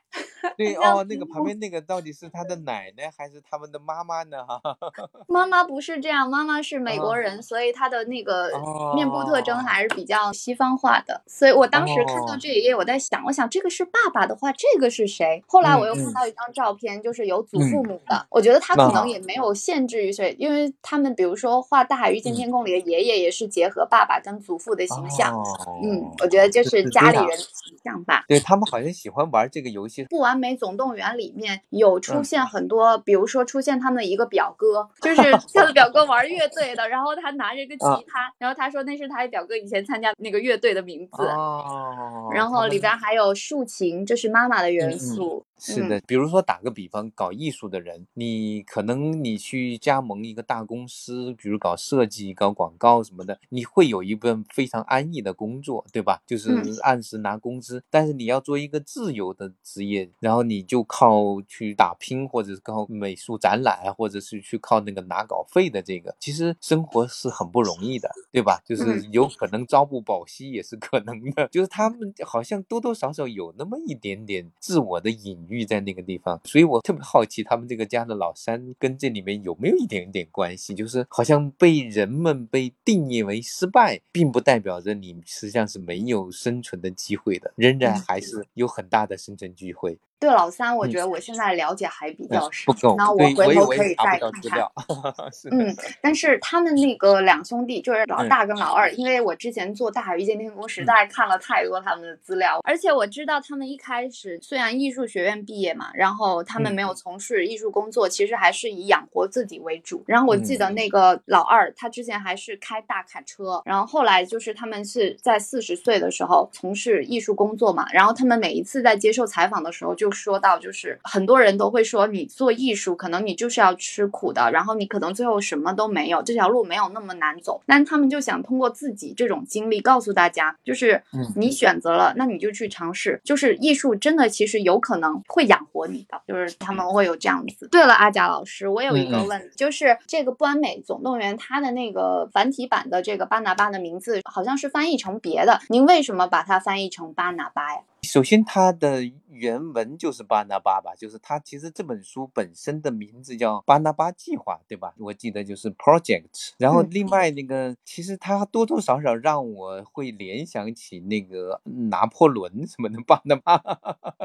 对哦，那个旁边那个到底是他的奶奶还是他们的妈妈呢？哈，妈妈不是这样，妈妈是美国哦人，所以她的那个面部特征还是比较西方化的。所以我当时看到哦这一页，我在想，我想这个是爸爸的话，这个是谁？后来我又嗯看到一张照片，就是有祖父母的。我觉得他可啊能也没有限制于谁，因为他们比如说画《大海遇见天空》里的爷爷，也是结合爸爸跟祖父的形象。哦嗯，我觉得这是家里人的形象吧。对他们好像喜欢玩这个游戏。不完美总动员里面有出嗯现很多，比如说出现他们的一个表哥，就是 他的表哥玩乐队的，然后他拿着一个吉啊他，然后他说那是他表哥以前参加那个乐队的名字。哦，然后里边还有竖琴，这是妈妈的元素。是的，比如说打个比方，搞艺术的人，你可能你去加盟一个大公司，比如搞设计、搞广告什么的，你会有一份非常安逸的工作，对吧？就是嗯按时拿工资。但是你要做一个自由的职业，然后你就靠去打拼，或者是靠美术展览，或者是去靠那个拿稿费的这个，其实生活是很不容易的，对吧？就是嗯有可能朝不保夕也是可能的，就是他们好像多多少少有那么一点点自我的隐喻在那个地方，所以我特别好奇他们这个家的老三跟这里面有没有一点点关系，就是好像被人们被定义为失败，并不代表着你实际上是没有生存的机会的，仍然嗯还是有很大的生存机会。对老三，我嗯觉得我现在了解还比嗯较少不，够，那我，回头可以再看看。嗯，但是他们那个两兄弟，就是老嗯大跟老二，因为我之前做《大海遇见天空》，实在看了太多他们的资料，而且我知道他们一开始虽然艺术学院毕业嘛，然后他们嗯没有从事艺术工作，其实还是以养活自己为主。然后我记嗯得那个老二，他之前还是开大卡车，然后后来就是他们是在四十岁的时候从事艺术工作嘛，然后他们每一次在接受采访的时候就说到，就是很多人都会说你做艺术，可能你就是要吃苦的，然后你可能最后什么都没有，这条路没有那么难走。但他们就想通过自己这种经历告诉大家，就是嗯你选择了，那你就去尝试，就是艺术真的其实有可能会养活你的，就是他们会有这样子。对了，阿贾老师，我有一个问题，就是这个不完美总动员它的那个繁体版的这个巴拿巴的名字好像是翻译成别的，您为什么把它翻译成巴拿巴呀？首先，它的原文就是巴拿巴吧，就是它其实这本书本身的名字叫《巴拿巴计划》，对吧？我记得就是 Project。然后嗯另外那个，其实它多多少少让我会联想起那个拿破仑什么的巴拿巴，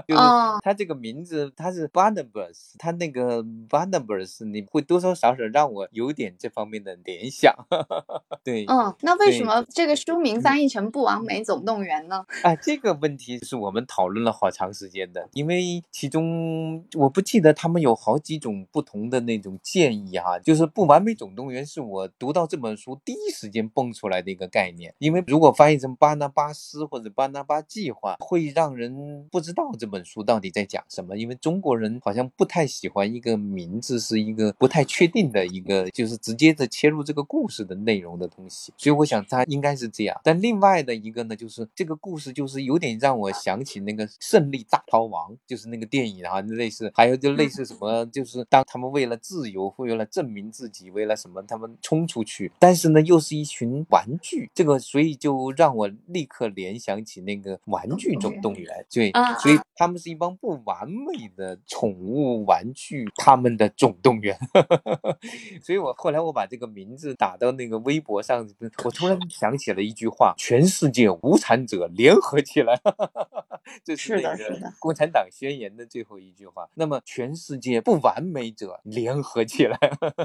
就是哦它这个名字它是 Barnabas，它那个 Barnabas 你会多多少少让我有点这方面的联想，对。嗯，那为什么这个书名翻译成《不完美总动员》呢？啊，这个问题是我我们讨论了好长时间的，因为其中我不记得他们有好几种不同的那种建议哈、就是不完美总动员是我读到这本书第一时间蹦出来的一个概念，因为如果翻译成巴拿巴斯或者巴拿巴计划，会让人不知道这本书到底在讲什么，因为中国人好像不太喜欢一个名字是一个不太确定的一个，就是直接的切入这个故事的内容的东西，所以我想它应该是这样。但另外的一个呢，就是这个故事就是有点让我想起那个《胜利大逃亡》，就是那个电影啊，类似，还有就类似什么，就是当他们为了自由，为了证明自己，为了什么，他们冲出去，但是呢，又是一群玩具，这个所以就让我立刻联想起那个《玩具总动员》，对，啊所以他们是一帮不完美的宠物玩具，他们的总动员。所以我后来我把这个名字打到那个微博上，我突然想起了一句话：全世界无产者联合起来。这是的那个是的共产党宣言的最后一句话。那么全世界不完美者联合起来，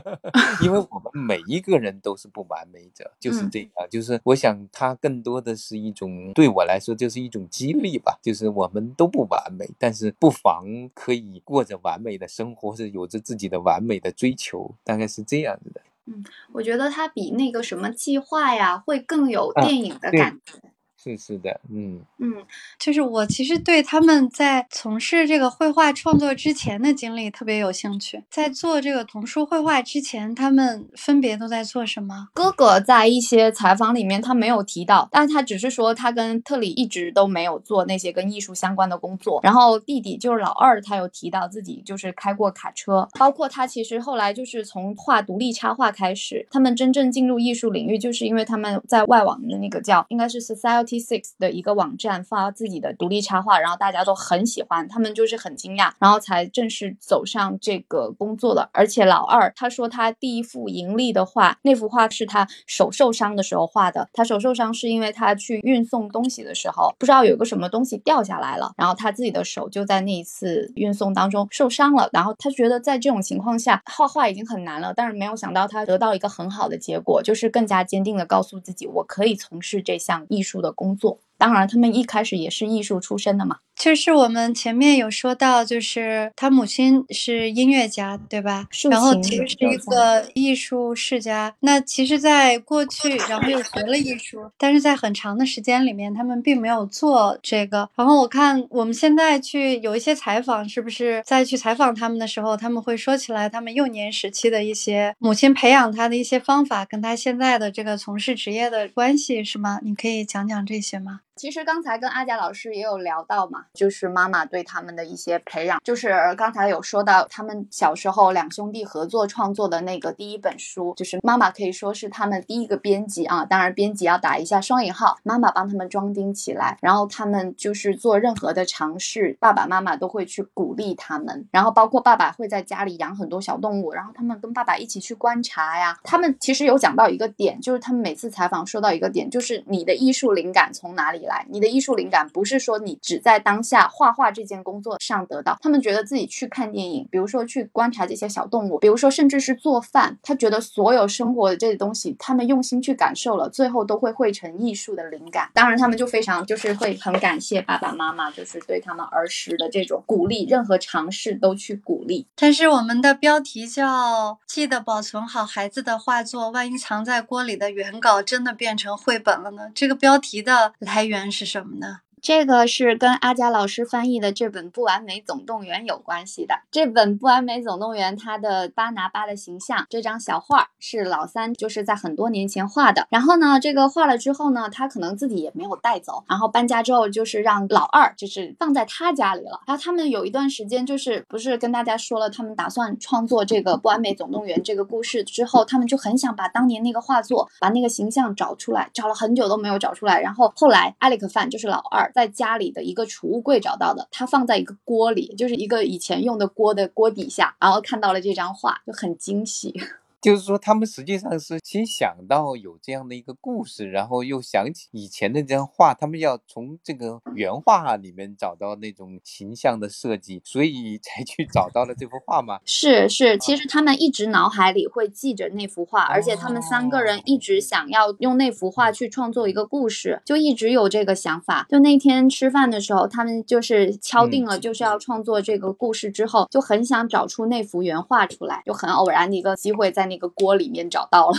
因为我们每一个人都是不完美者，就是嗯这样。就是我想它更多的是一种对我来说就是一种激励吧，就是我们都不完美，但是不妨可以过着完美的生活，或者有着自己的完美的追求，大概是这样子的。嗯我觉得它比那个什么计划呀，会更有啊电影的感觉。是是的，嗯嗯就是我其实对他们在从事这个绘画创作之前的经历特别有兴趣。在做这个童书绘画之前，他们分别都在做什么？哥哥在一些采访里面他没有提到，但是他只是说他跟特里一直都没有做那些跟艺术相关的工作。然后弟弟就是老二，他有提到自己就是开过卡车，包括他其实后来就是从画独立插画开始，他们真正进入艺术领域，就是因为他们在外网的那个叫应该是 Society t six 的一个网站发自己的独立插画，然后大家都很喜欢，他们就是很惊讶，然后才正式走上这个工作的。而且老二他说他第一幅盈利的画，那幅画是他手受伤的时候画的。他手受伤是因为他去运送东西的时候，不知道有个什么东西掉下来了，然后他自己的手就在那一次运送当中受伤了。然后他觉得在这种情况下画画已经很难了，但是没有想到他得到一个很好的结果，就是更加坚定的告诉自己，我可以从事这项艺术的工作。当然，他们一开始也是艺术出身的嘛。就是我们前面有说到，就是他母亲是音乐家，对吧？然后其实是一个艺术世家。那其实，在过去，然后又学了艺术，但是在很长的时间里面，他们并没有做这个。然后我看我们现在去有一些采访，是不是在去采访他们的时候，他们会说起来他们幼年时期的一些母亲培养他的一些方法，跟他现在的这个从事职业的关系，是吗？你可以讲讲这些吗？其实刚才跟阿贾老师也有聊到嘛，就是妈妈对他们的一些培养，就是刚才有说到他们小时候两兄弟合作创作的那个第一本书，就是妈妈可以说是他们第一个编辑啊，当然编辑要打一下双引号，妈妈帮他们装订起来，然后他们就是做任何的尝试，爸爸妈妈都会去鼓励他们，然后包括爸爸会在家里养很多小动物，然后他们跟爸爸一起去观察呀，他们其实有讲到一个点，就是他们每次采访说到一个点，就是你的艺术灵感从哪里来？你的艺术灵感不是说你只在当下画画这件工作上得到，他们觉得自己去看电影，比如说去观察这些小动物，比如说甚至是做饭，他觉得所有生活的这些东西，他们用心去感受了，最后都会汇成艺术的灵感。当然，他们就非常就是会很感谢爸爸妈妈，就是对他们儿时的这种鼓励，任何尝试都去鼓励。但是我们的标题叫“记得保存好孩子的画作，万一藏在锅里的原稿真的变成绘本了呢？”这个标题的来源是什么？什么呢？这个是跟阿佳老师翻译的这本《不完美总动员》有关系的。这本《不完美总动员》，它的巴拿巴的形象，这张小画是老三就是在很多年前画的。然后呢，这个画了之后呢，他可能自己也没有带走。然后搬家之后，就是让老二就是放在他家里了。然后他们有一段时间就是不是跟大家说了，他们打算创作这个《不完美总动员》这个故事之后，他们就很想把当年那个画作，把那个形象找出来，找了很久都没有找出来。然后后来艾利克范就是老二。在家里的一个储物柜找到的，它放在一个锅里，就是一个以前用的锅的锅底下，然后看到了这张画，就很惊喜。就是说，他们实际上是先想到有这样的一个故事，然后又想起以前的这张画，他们要从这个原画里面找到那种形象的设计，所以才去找到了这幅画吗？是是，其实他们一直脑海里会记着那幅画，而且他们三个人一直想要用那幅画去创作一个故事，就一直有这个想法。就那天吃饭的时候，他们就是敲定了就是要创作这个故事之后，就很想找出那幅原画出来，就很偶然的一个机会在。那个锅里面找到了。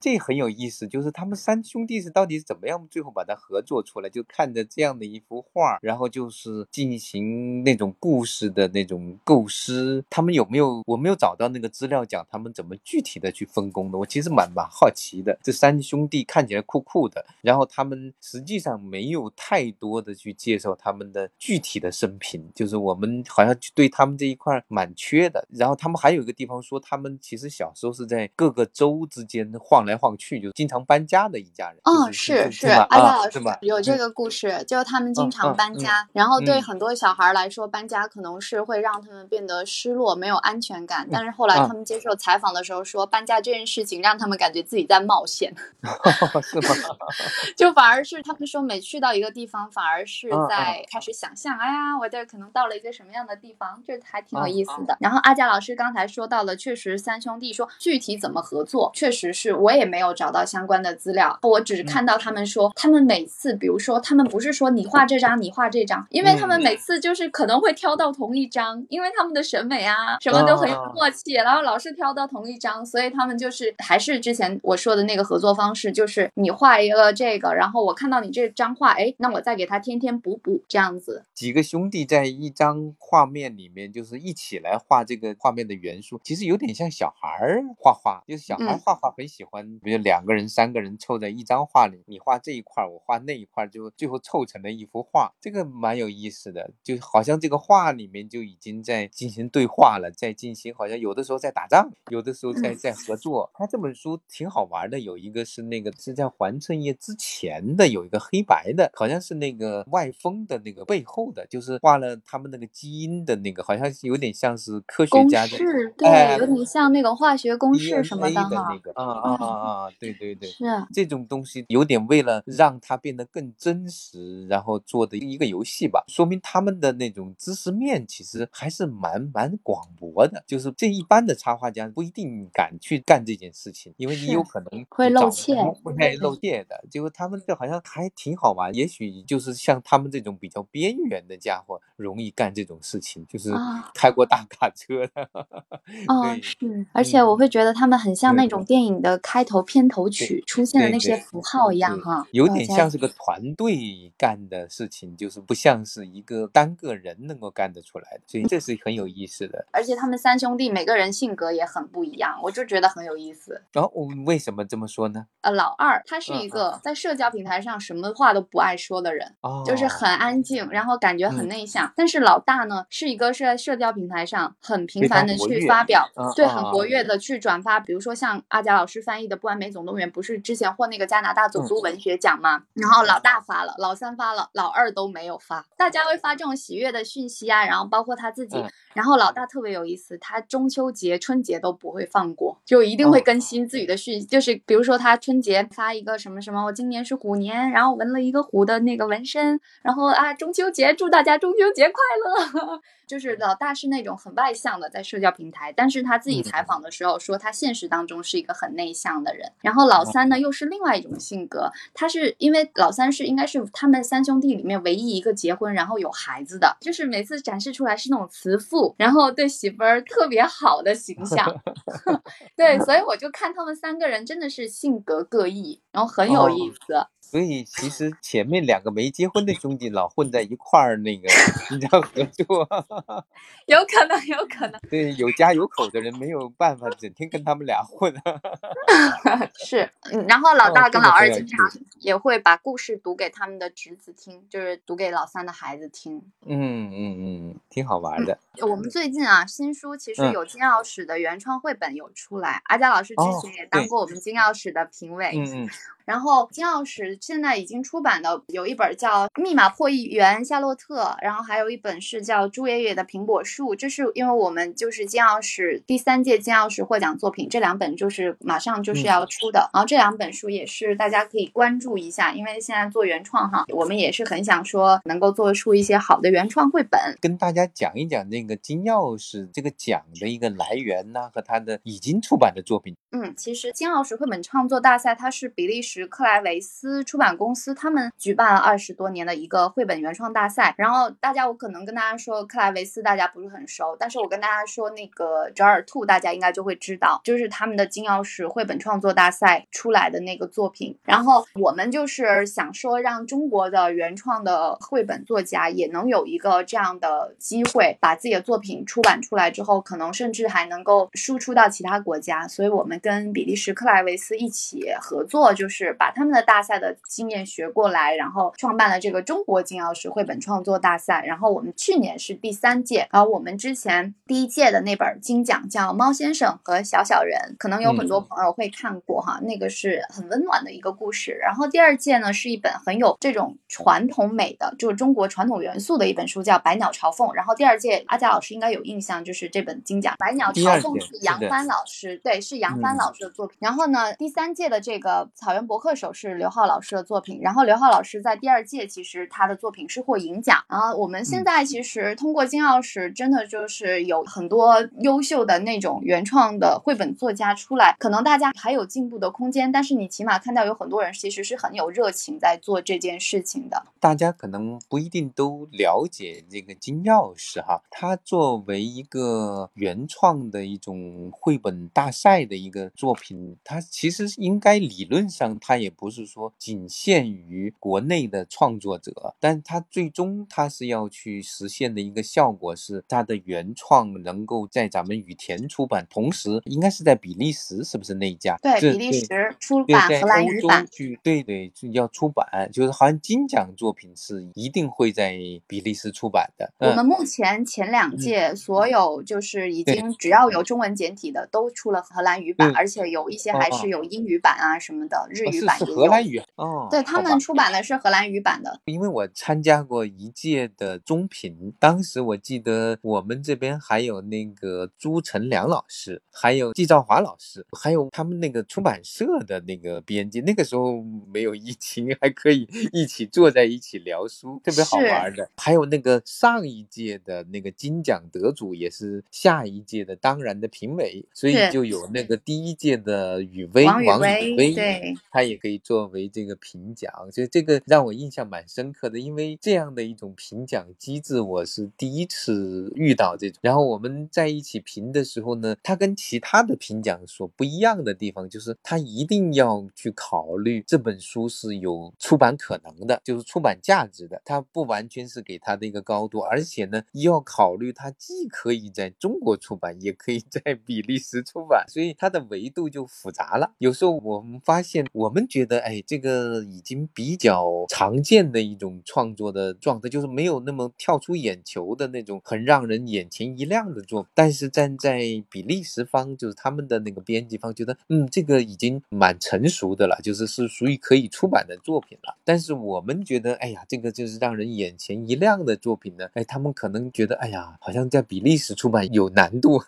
这很有意思，就是他们三兄弟是到底是怎么样最后把它合作出来？就看着这样的一幅画，然后就是进行那种故事的那种构思。他们有没有？我没有找到那个资料讲他们怎么具体的去分工的。我其实蛮蛮好奇的。这三兄弟看起来酷酷的，然后他们实际上没有太多的去介绍他们的具体的生平，就是我们好像对他们这一块蛮缺的。然后他们还有一个地方说，他们其实小时候是在各个州之间晃。来晃去就经常搬家的一家人。嗯，是是，阿佳老师有这个故事，就他们经常搬家，然后对很多小孩来说，搬家可能是会让他们变得失落、没有安全感。但是后来他们接受采访的时候说，搬家这件事情让他们感觉自己在冒险。是吗？就反而是他们说，每去到一个地方，反而是在开始想象，哎呀，我这可能到了一个什么样的地方，这还挺有意思的。然后阿佳老师刚才说到了，确实三兄弟说具体怎么合作，确实是我也。也没有找到相关的资料，我只是看到他们说，他们每次，比如说，他们不是说你画这张，你画这张，因为他们每次就是可能会挑到同一张，因为他们的审美啊什么都很有默契，然后老是挑到同一张，所以他们就是还是之前我说的那个合作方式，就是你画一个这个，然后我看到你这张画，哎，那我再给他添添补补这样子。几个兄弟在一张画面里面，就是一起来画这个画面的元素，其实有点像小孩儿画画，就是小孩画画很喜欢。们比如两个人、三个人凑在一张画里，你画这一块，我画那一块，就最后凑成了一幅画，这个蛮有意思的，就好像这个画里面就已经在进行对话了，在进行好像有的时候在打仗，有的时候在 在合作。他这本书挺好玩的，有一个是那个是在环衬页之前的，有一个黑白的，好像是那个外封的那个背后的，就是画了他们那个基因的那个，好像有点像是科学家的。式哎对，有点像那个化学公式什么的的哈那。个啊啊啊啊！对对对，是啊这种东西有点为了让它变得更真实，然后做的一个游戏吧，说明他们的那种知识面其实还是蛮蛮广博的。就是这一般的插画家不一定敢去干这件事情，因为你有可能会找露怯会太露怯的。结果他们这好像还挺好玩，也许就是像他们这种比较边缘的家伙，容易干这种事情，就是啊开过大卡车的。哦，对是，而且我会觉得他们很像那种电影的开头、片头曲出现的那些符号一样哈，有点像是个团队干的事情，就是不像是一个单个人能够干得出来的，所以这是很有意思的。而且他们三兄弟每个人性格也很不一样，我就觉得很有意思。然后我们为什么这么说呢？呃，老二他是嗯一个在社交平台上什么话都不爱说的人，哦，就是很安静，然后感觉很嗯内向。但是老大呢，是一个是在社交平台上很频繁的去发表，对，很活跃的去转发，比如说像阿贾老师翻译的《不完美总动员》，不是之前获那个加拿大总嗯督文学奖吗？然后老大发了，老三发了，老二都没有发。大家会发这种喜悦的讯息啊，然后包括他自己，嗯然后老大特别有意思，他中秋节、春节都不会放过，就一定会哦更新自己的讯息，就是比如说他春节发一个什么什么，我今年是虎年，然后纹了一个虎的那个纹身，然后啊中秋节祝大家中秋节快乐。就是老大是那种很外向的，在社交平台，但是他自己采访的时候说，他现实当中是一个很内向的人。然后老三呢，又是另外一种性格，他是因为老三是应该是他们三兄弟里面唯一一个结婚然后有孩子的，就是每次展示出来是那种慈父，然后对媳妇儿特别好的形象。对，所以我就看他们三个人真的是性格各异，然后很有意思。所以其实前面两个没结婚的兄弟老混在一块儿，那个经常合作。有可能，有可能对，有家有口的人没有办法整天跟他们俩混。是。嗯，然后老大跟老二经常也会把故事读给他们的侄子听，就是读给老三的孩子听。嗯嗯嗯，挺好玩的。我们最近啊，新书其实嗯有金钥匙的原创绘本有出来，阿佳老师之哦前也当过我们金钥匙的评委。嗯嗯然后金钥匙现在已经出版的有一本叫《密码破译员夏洛特》，然后还有一本是叫朱爷爷的苹果树。这是因为我们就是金钥匙第三届金钥匙获奖作品，这两本就是马上就是要出的。然后这两本书也是大家可以关注一下，因为现在做原创哈，我们也是很想说能够做出一些好的原创绘本。跟大家讲一讲那个个金钥匙这个奖的一个来源呢、和它的已经出版的作品。嗯，其实金钥匙绘本创作大赛，它是比利时克莱维斯出版公司他们举办了二十多年的一个绘本原创大赛。然后大家，我可能跟大家说克莱维斯大家不是很熟，但是我跟大家说那个折耳兔，大家应该就会知道，就是他们的金钥匙绘本创作大赛出来的那个作品。然后我们就是想说，让中国的原创的绘本作家也能有一个这样的机会，把自己的作品出版出来之后，可能甚至还能够输出到其他国家。所以我们跟比利时克莱维斯一起合作，就是把他们的大赛的经验学过来，然后创办了这个中国金钥匙绘本创作大赛。然后我们去年是第三届，然后我们之前第一届的那本金奖叫《猫先生和小小人》，可能有很多朋友会看过哈，那个是很温暖的一个故事。然后第二届呢是一本很有这种传统美的，就是中国传统元素的一本书，叫《百鸟朝凤》。然后第二届阿佳老师应该有印象，就是这本金奖《百鸟朝凤》是杨帆老师，对，是杨帆嗯老师的作品。然后呢，第三届的这个草原博客手是刘浩老师的作品。然后刘浩老师在第二届其实他的作品是获银奖。然后我们现嗯在其实通过金钥匙，真的就是有很多优秀的那种原创的绘本作家出来，可能大家还有进步的空间，但是你起码看到有很多人其实是很有热情在做这件事情的。大家可能不一定都了解这个金钥匙哈，它它作为一个原创的一种绘本大赛的一个作品，它其实应该理论上它也不是说仅限于国内的创作者，但它最终它是要去实现的一个效果是它的原创能够在咱们羽田出版，同时应该是在比利时，是不是那一家？对，比利时出，版在荷兰语版欧洲。去，对对，要出版，就是好像金奖作品是一定会在比利时出版的。嗯我们目前前两届所有就是已经只要有中文简体的都出了荷兰语版，嗯而且有一些还是有英语版啊什么的，日语版也有。荷兰语哦，对他们出版的是荷兰语版的，因为我参加过一届的中评，当时我记得我们这边还有那个朱晨良老师，还有季兆华老师，还有他们那个出版社的那个编辑。那个时候没有疫情，还可以一起坐在一起聊书，特别好玩的。还有那个上一届的那个金奖得主，也是下一届的当然的评委，所以就有那个第一届的雨薇王王雨薇薇，对它也可以作为这个评奖，所以这个让我印象蛮深刻的。因为这样的一种评奖机制，我是第一次遇到这种。然后我们在一起评的时候呢，它跟其他的评奖所不一样的地方，就是它一定要去考虑这本书是有出版可能的，就是出版价值的。它不完全是给它的一个高度，而且呢，要考虑它既可以在中国出版，也可以在比利时出版，所以它的维度就复杂了。有时候我们发现，我们觉得，哎，这个已经比较常见的一种创作的状态，就是没有那么跳出眼球的那种很让人眼前一亮的作品。但是站在比利时方，就是他们的那个编辑方，觉得，嗯，这个已经蛮成熟的了，就是是属于可以出版的作品了。但是我们觉得，哎呀，这个就是让人眼前一亮的作品呢，哎，他们可能觉得，哎呀，好像在比利时出版有难度。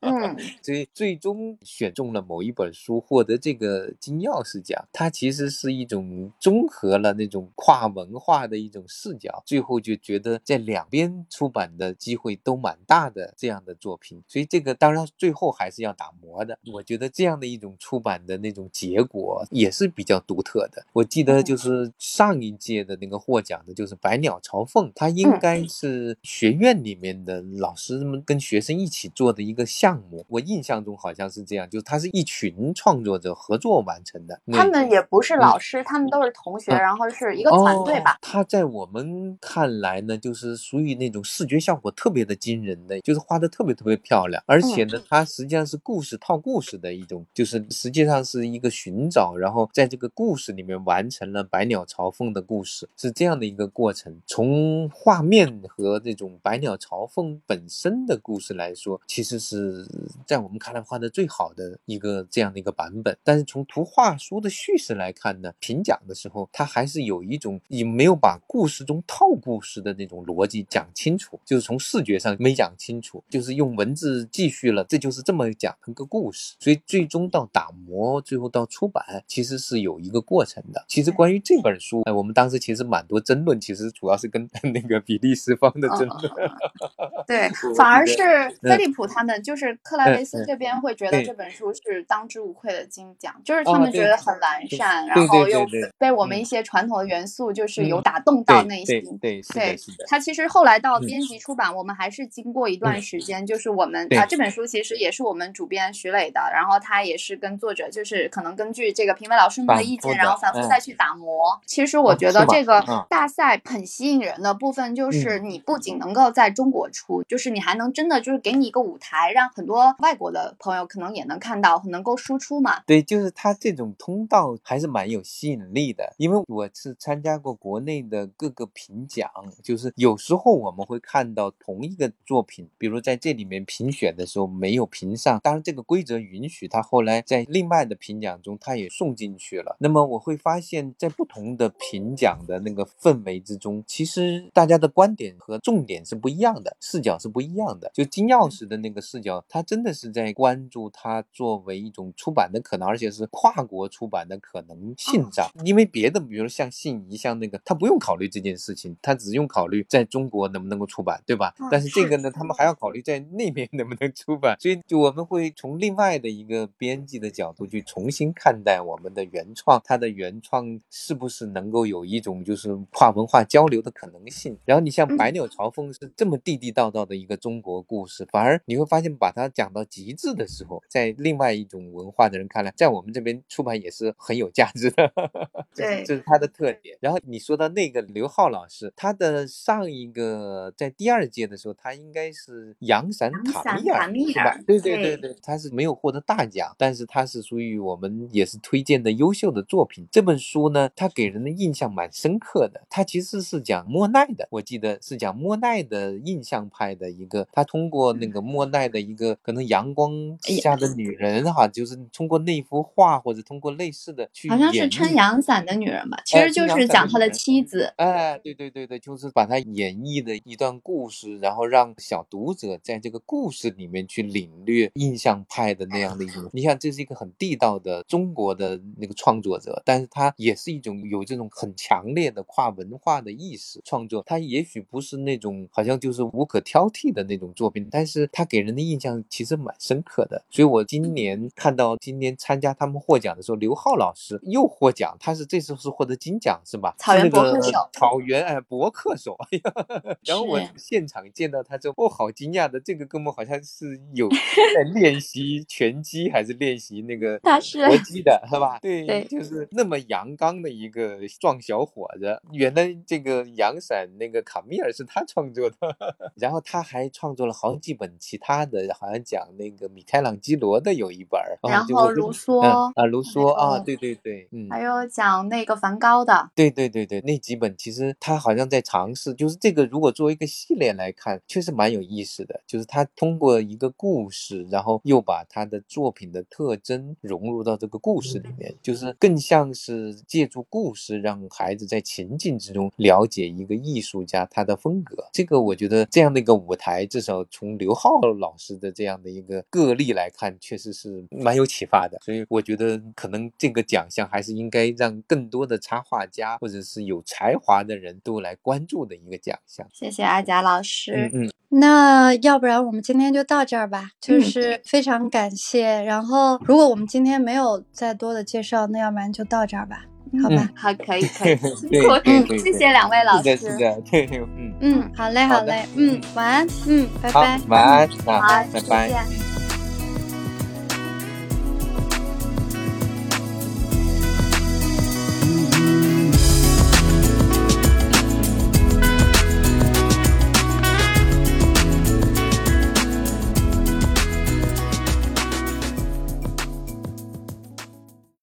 嗯，所以最终选中了某一本书，获得这个金钥匙奖。它其实是一种综合了那种跨文化的一种视角，最后就觉得在两边出版的机会都蛮大的这样的作品。所以这个当然最后还是要打磨的。我觉得这样的一种出版的那种结果也是比较独特的。我记得就是上一届的那个获奖的就是百鸟朝凤，它应嗯该是学院里面的老师们跟学生一起做的一个项目。我印象中好像是这样，就是它是一群创作者合作完成的。他们也不是老师，他们都是同学，嗯然后是一个团队吧哦。。它在我们看来呢，就是属于那种视觉效果特别的惊人的，就是画的特别特别漂亮，而且嗯呢，它实际上是故事套故事的一种，就是实际上是一个寻找，然后在这个故事里面完成了百鸟朝凤的故事，是这样的一个过程。从画面和这种百鸟朝毛凤本身的故事来说，其实是在我们看来画的最好的一个这样的一个版本。但是从图画书的叙事来看呢，评讲的时候，它还是有一种你没有把故事中套故事的那种逻辑讲清楚，就是从视觉上没讲清楚，就是用文字继续了，这就是这么讲一个故事。所以最终到打磨，最后到出版，其实是有一个过程的。其实关于这本书，哎，我们当时其实蛮多争论，其实主要是跟 那个比利时方的争论。对，反而是得飞利浦他们，就是克莱维斯这边会觉得这本书是当之无愧的金奖，就是哦他们觉得很完善，然后又被我们嗯一些传统的元素就是有嗯打动到内心。对对，是对的，是的。它其实后来到嗯编辑出版，我们还是经过一段时间，就是我们啊这本书其实也是我们主编徐磊的，然后他也是跟作者就是可能根据这个评委老师们的意见，然后反复嗯再去打磨。其实我哦觉得这个嗯大赛很吸引人的部分就是你不仅能够在中国出，就是你还能真的就是给你一个舞台，让很多外国的朋友可能也能看到，能够输出嘛。对，就是它这种通道还是蛮有吸引力的，因为我是参加过国内的各个评奖，就是有时候我们会看到同一个作品，比如在这里面评选的时候没有评上，当然这个规则允许，他后来在另外的评奖中他也送进去了。那么我会发现，在不同的评奖的那个氛围之中，其实大家的观点和重点是不一样的，视角是不一样的。就金钥匙的那个视角，他真的是在关注它作为一种出版的可能，而且是跨国出版的可能性上。因为别的，比如像信宜，像那个，他不用考虑这件事情，他只用考虑在中国能不能够出版，对吧嗯？但是这个呢，他们还要考虑在那边能不能出版，所以就我们会从另外的一个编辑的角度去重新看待我们的原创，它的原创是不是能够有一种就是跨文化交流的可能性。然后你像嗯百鸟朝凤是这么地地道道的一个中国故事，反而你会发现把它讲到极致的时候，在另外一种文化的人看来，在我们这边出版也是很有价值的。对，这是它的特点。然后你说到那个刘浩老师，他的上一个在第二届的时候，他应该是阳伞卡米尔，是吧？对对对对，他是没有获得大奖，但是他是属于我们也是推荐的优秀的作品。这本书呢，他给人的印象蛮深刻的。他其实是讲莫奈的，我记得是讲莫奈的印象派的一个，他通过那个莫奈的一个可能阳光下的女人哈，就是通过那幅画或者通过类似的去，好像是撑阳伞的女人吧，其实就是讲他的妻子。哎，对对对对，就是把他演绎的一段故事，然后让小读者在这个故事里面去领略印象派的那样的一种。你看，这是一个很地道的中国的那个创作者，但是他也是一种有这种很强烈的跨文化的意识创作。他也许不是那种好像就是无可挑剔的那种作品，但是他给人的印象其实蛮深刻的。所以我今年看到今年参加他们获奖的时候，刘浩老师又获奖，他是这次是获得金奖是吧？草原博客手，草原哎博客手，然后我现场见到他之后，哦，好惊讶的，这个哥们好像是有在练习拳击还是练习那个搏击的，是吧？对，就是那么阳刚的一个壮小伙子。原来这个阳伞那个卡米尔是他创作的，然后他还创作了好几本其他的，好像讲那个米开朗基罗的有一本，然后卢梭啊，卢梭啊，对对对，嗯，还有讲那个梵高的，对对对对，那几本其实他好像在尝试，就是这个如果作为一个系列来看，确实蛮有意思的，就是他通过一个故事，然后又把他的作品的特征融入到这个故事里面，就是更像是借助故事让孩子在情境之中了解一个艺术家他的风格。这个我觉得这样的一个舞台，至少从刘浩老师的这样的一个个例来看，确实是蛮有启发的。所以我觉得可能这个奖项还是应该让更多的插画家或者是有才华的人都来关注的一个奖项。谢谢阿贾老师。嗯，那要不然我们今天就到这儿吧，就是非常感谢。然后如果我们今天没有再多的介绍，那要不然就到这儿吧。好吧，好，可以，可以，辛苦，谢谢两位老师，是的，对，嗯，嗯，好嘞，好嘞，嗯，晚安，嗯，拜拜，晚安，好，拜拜。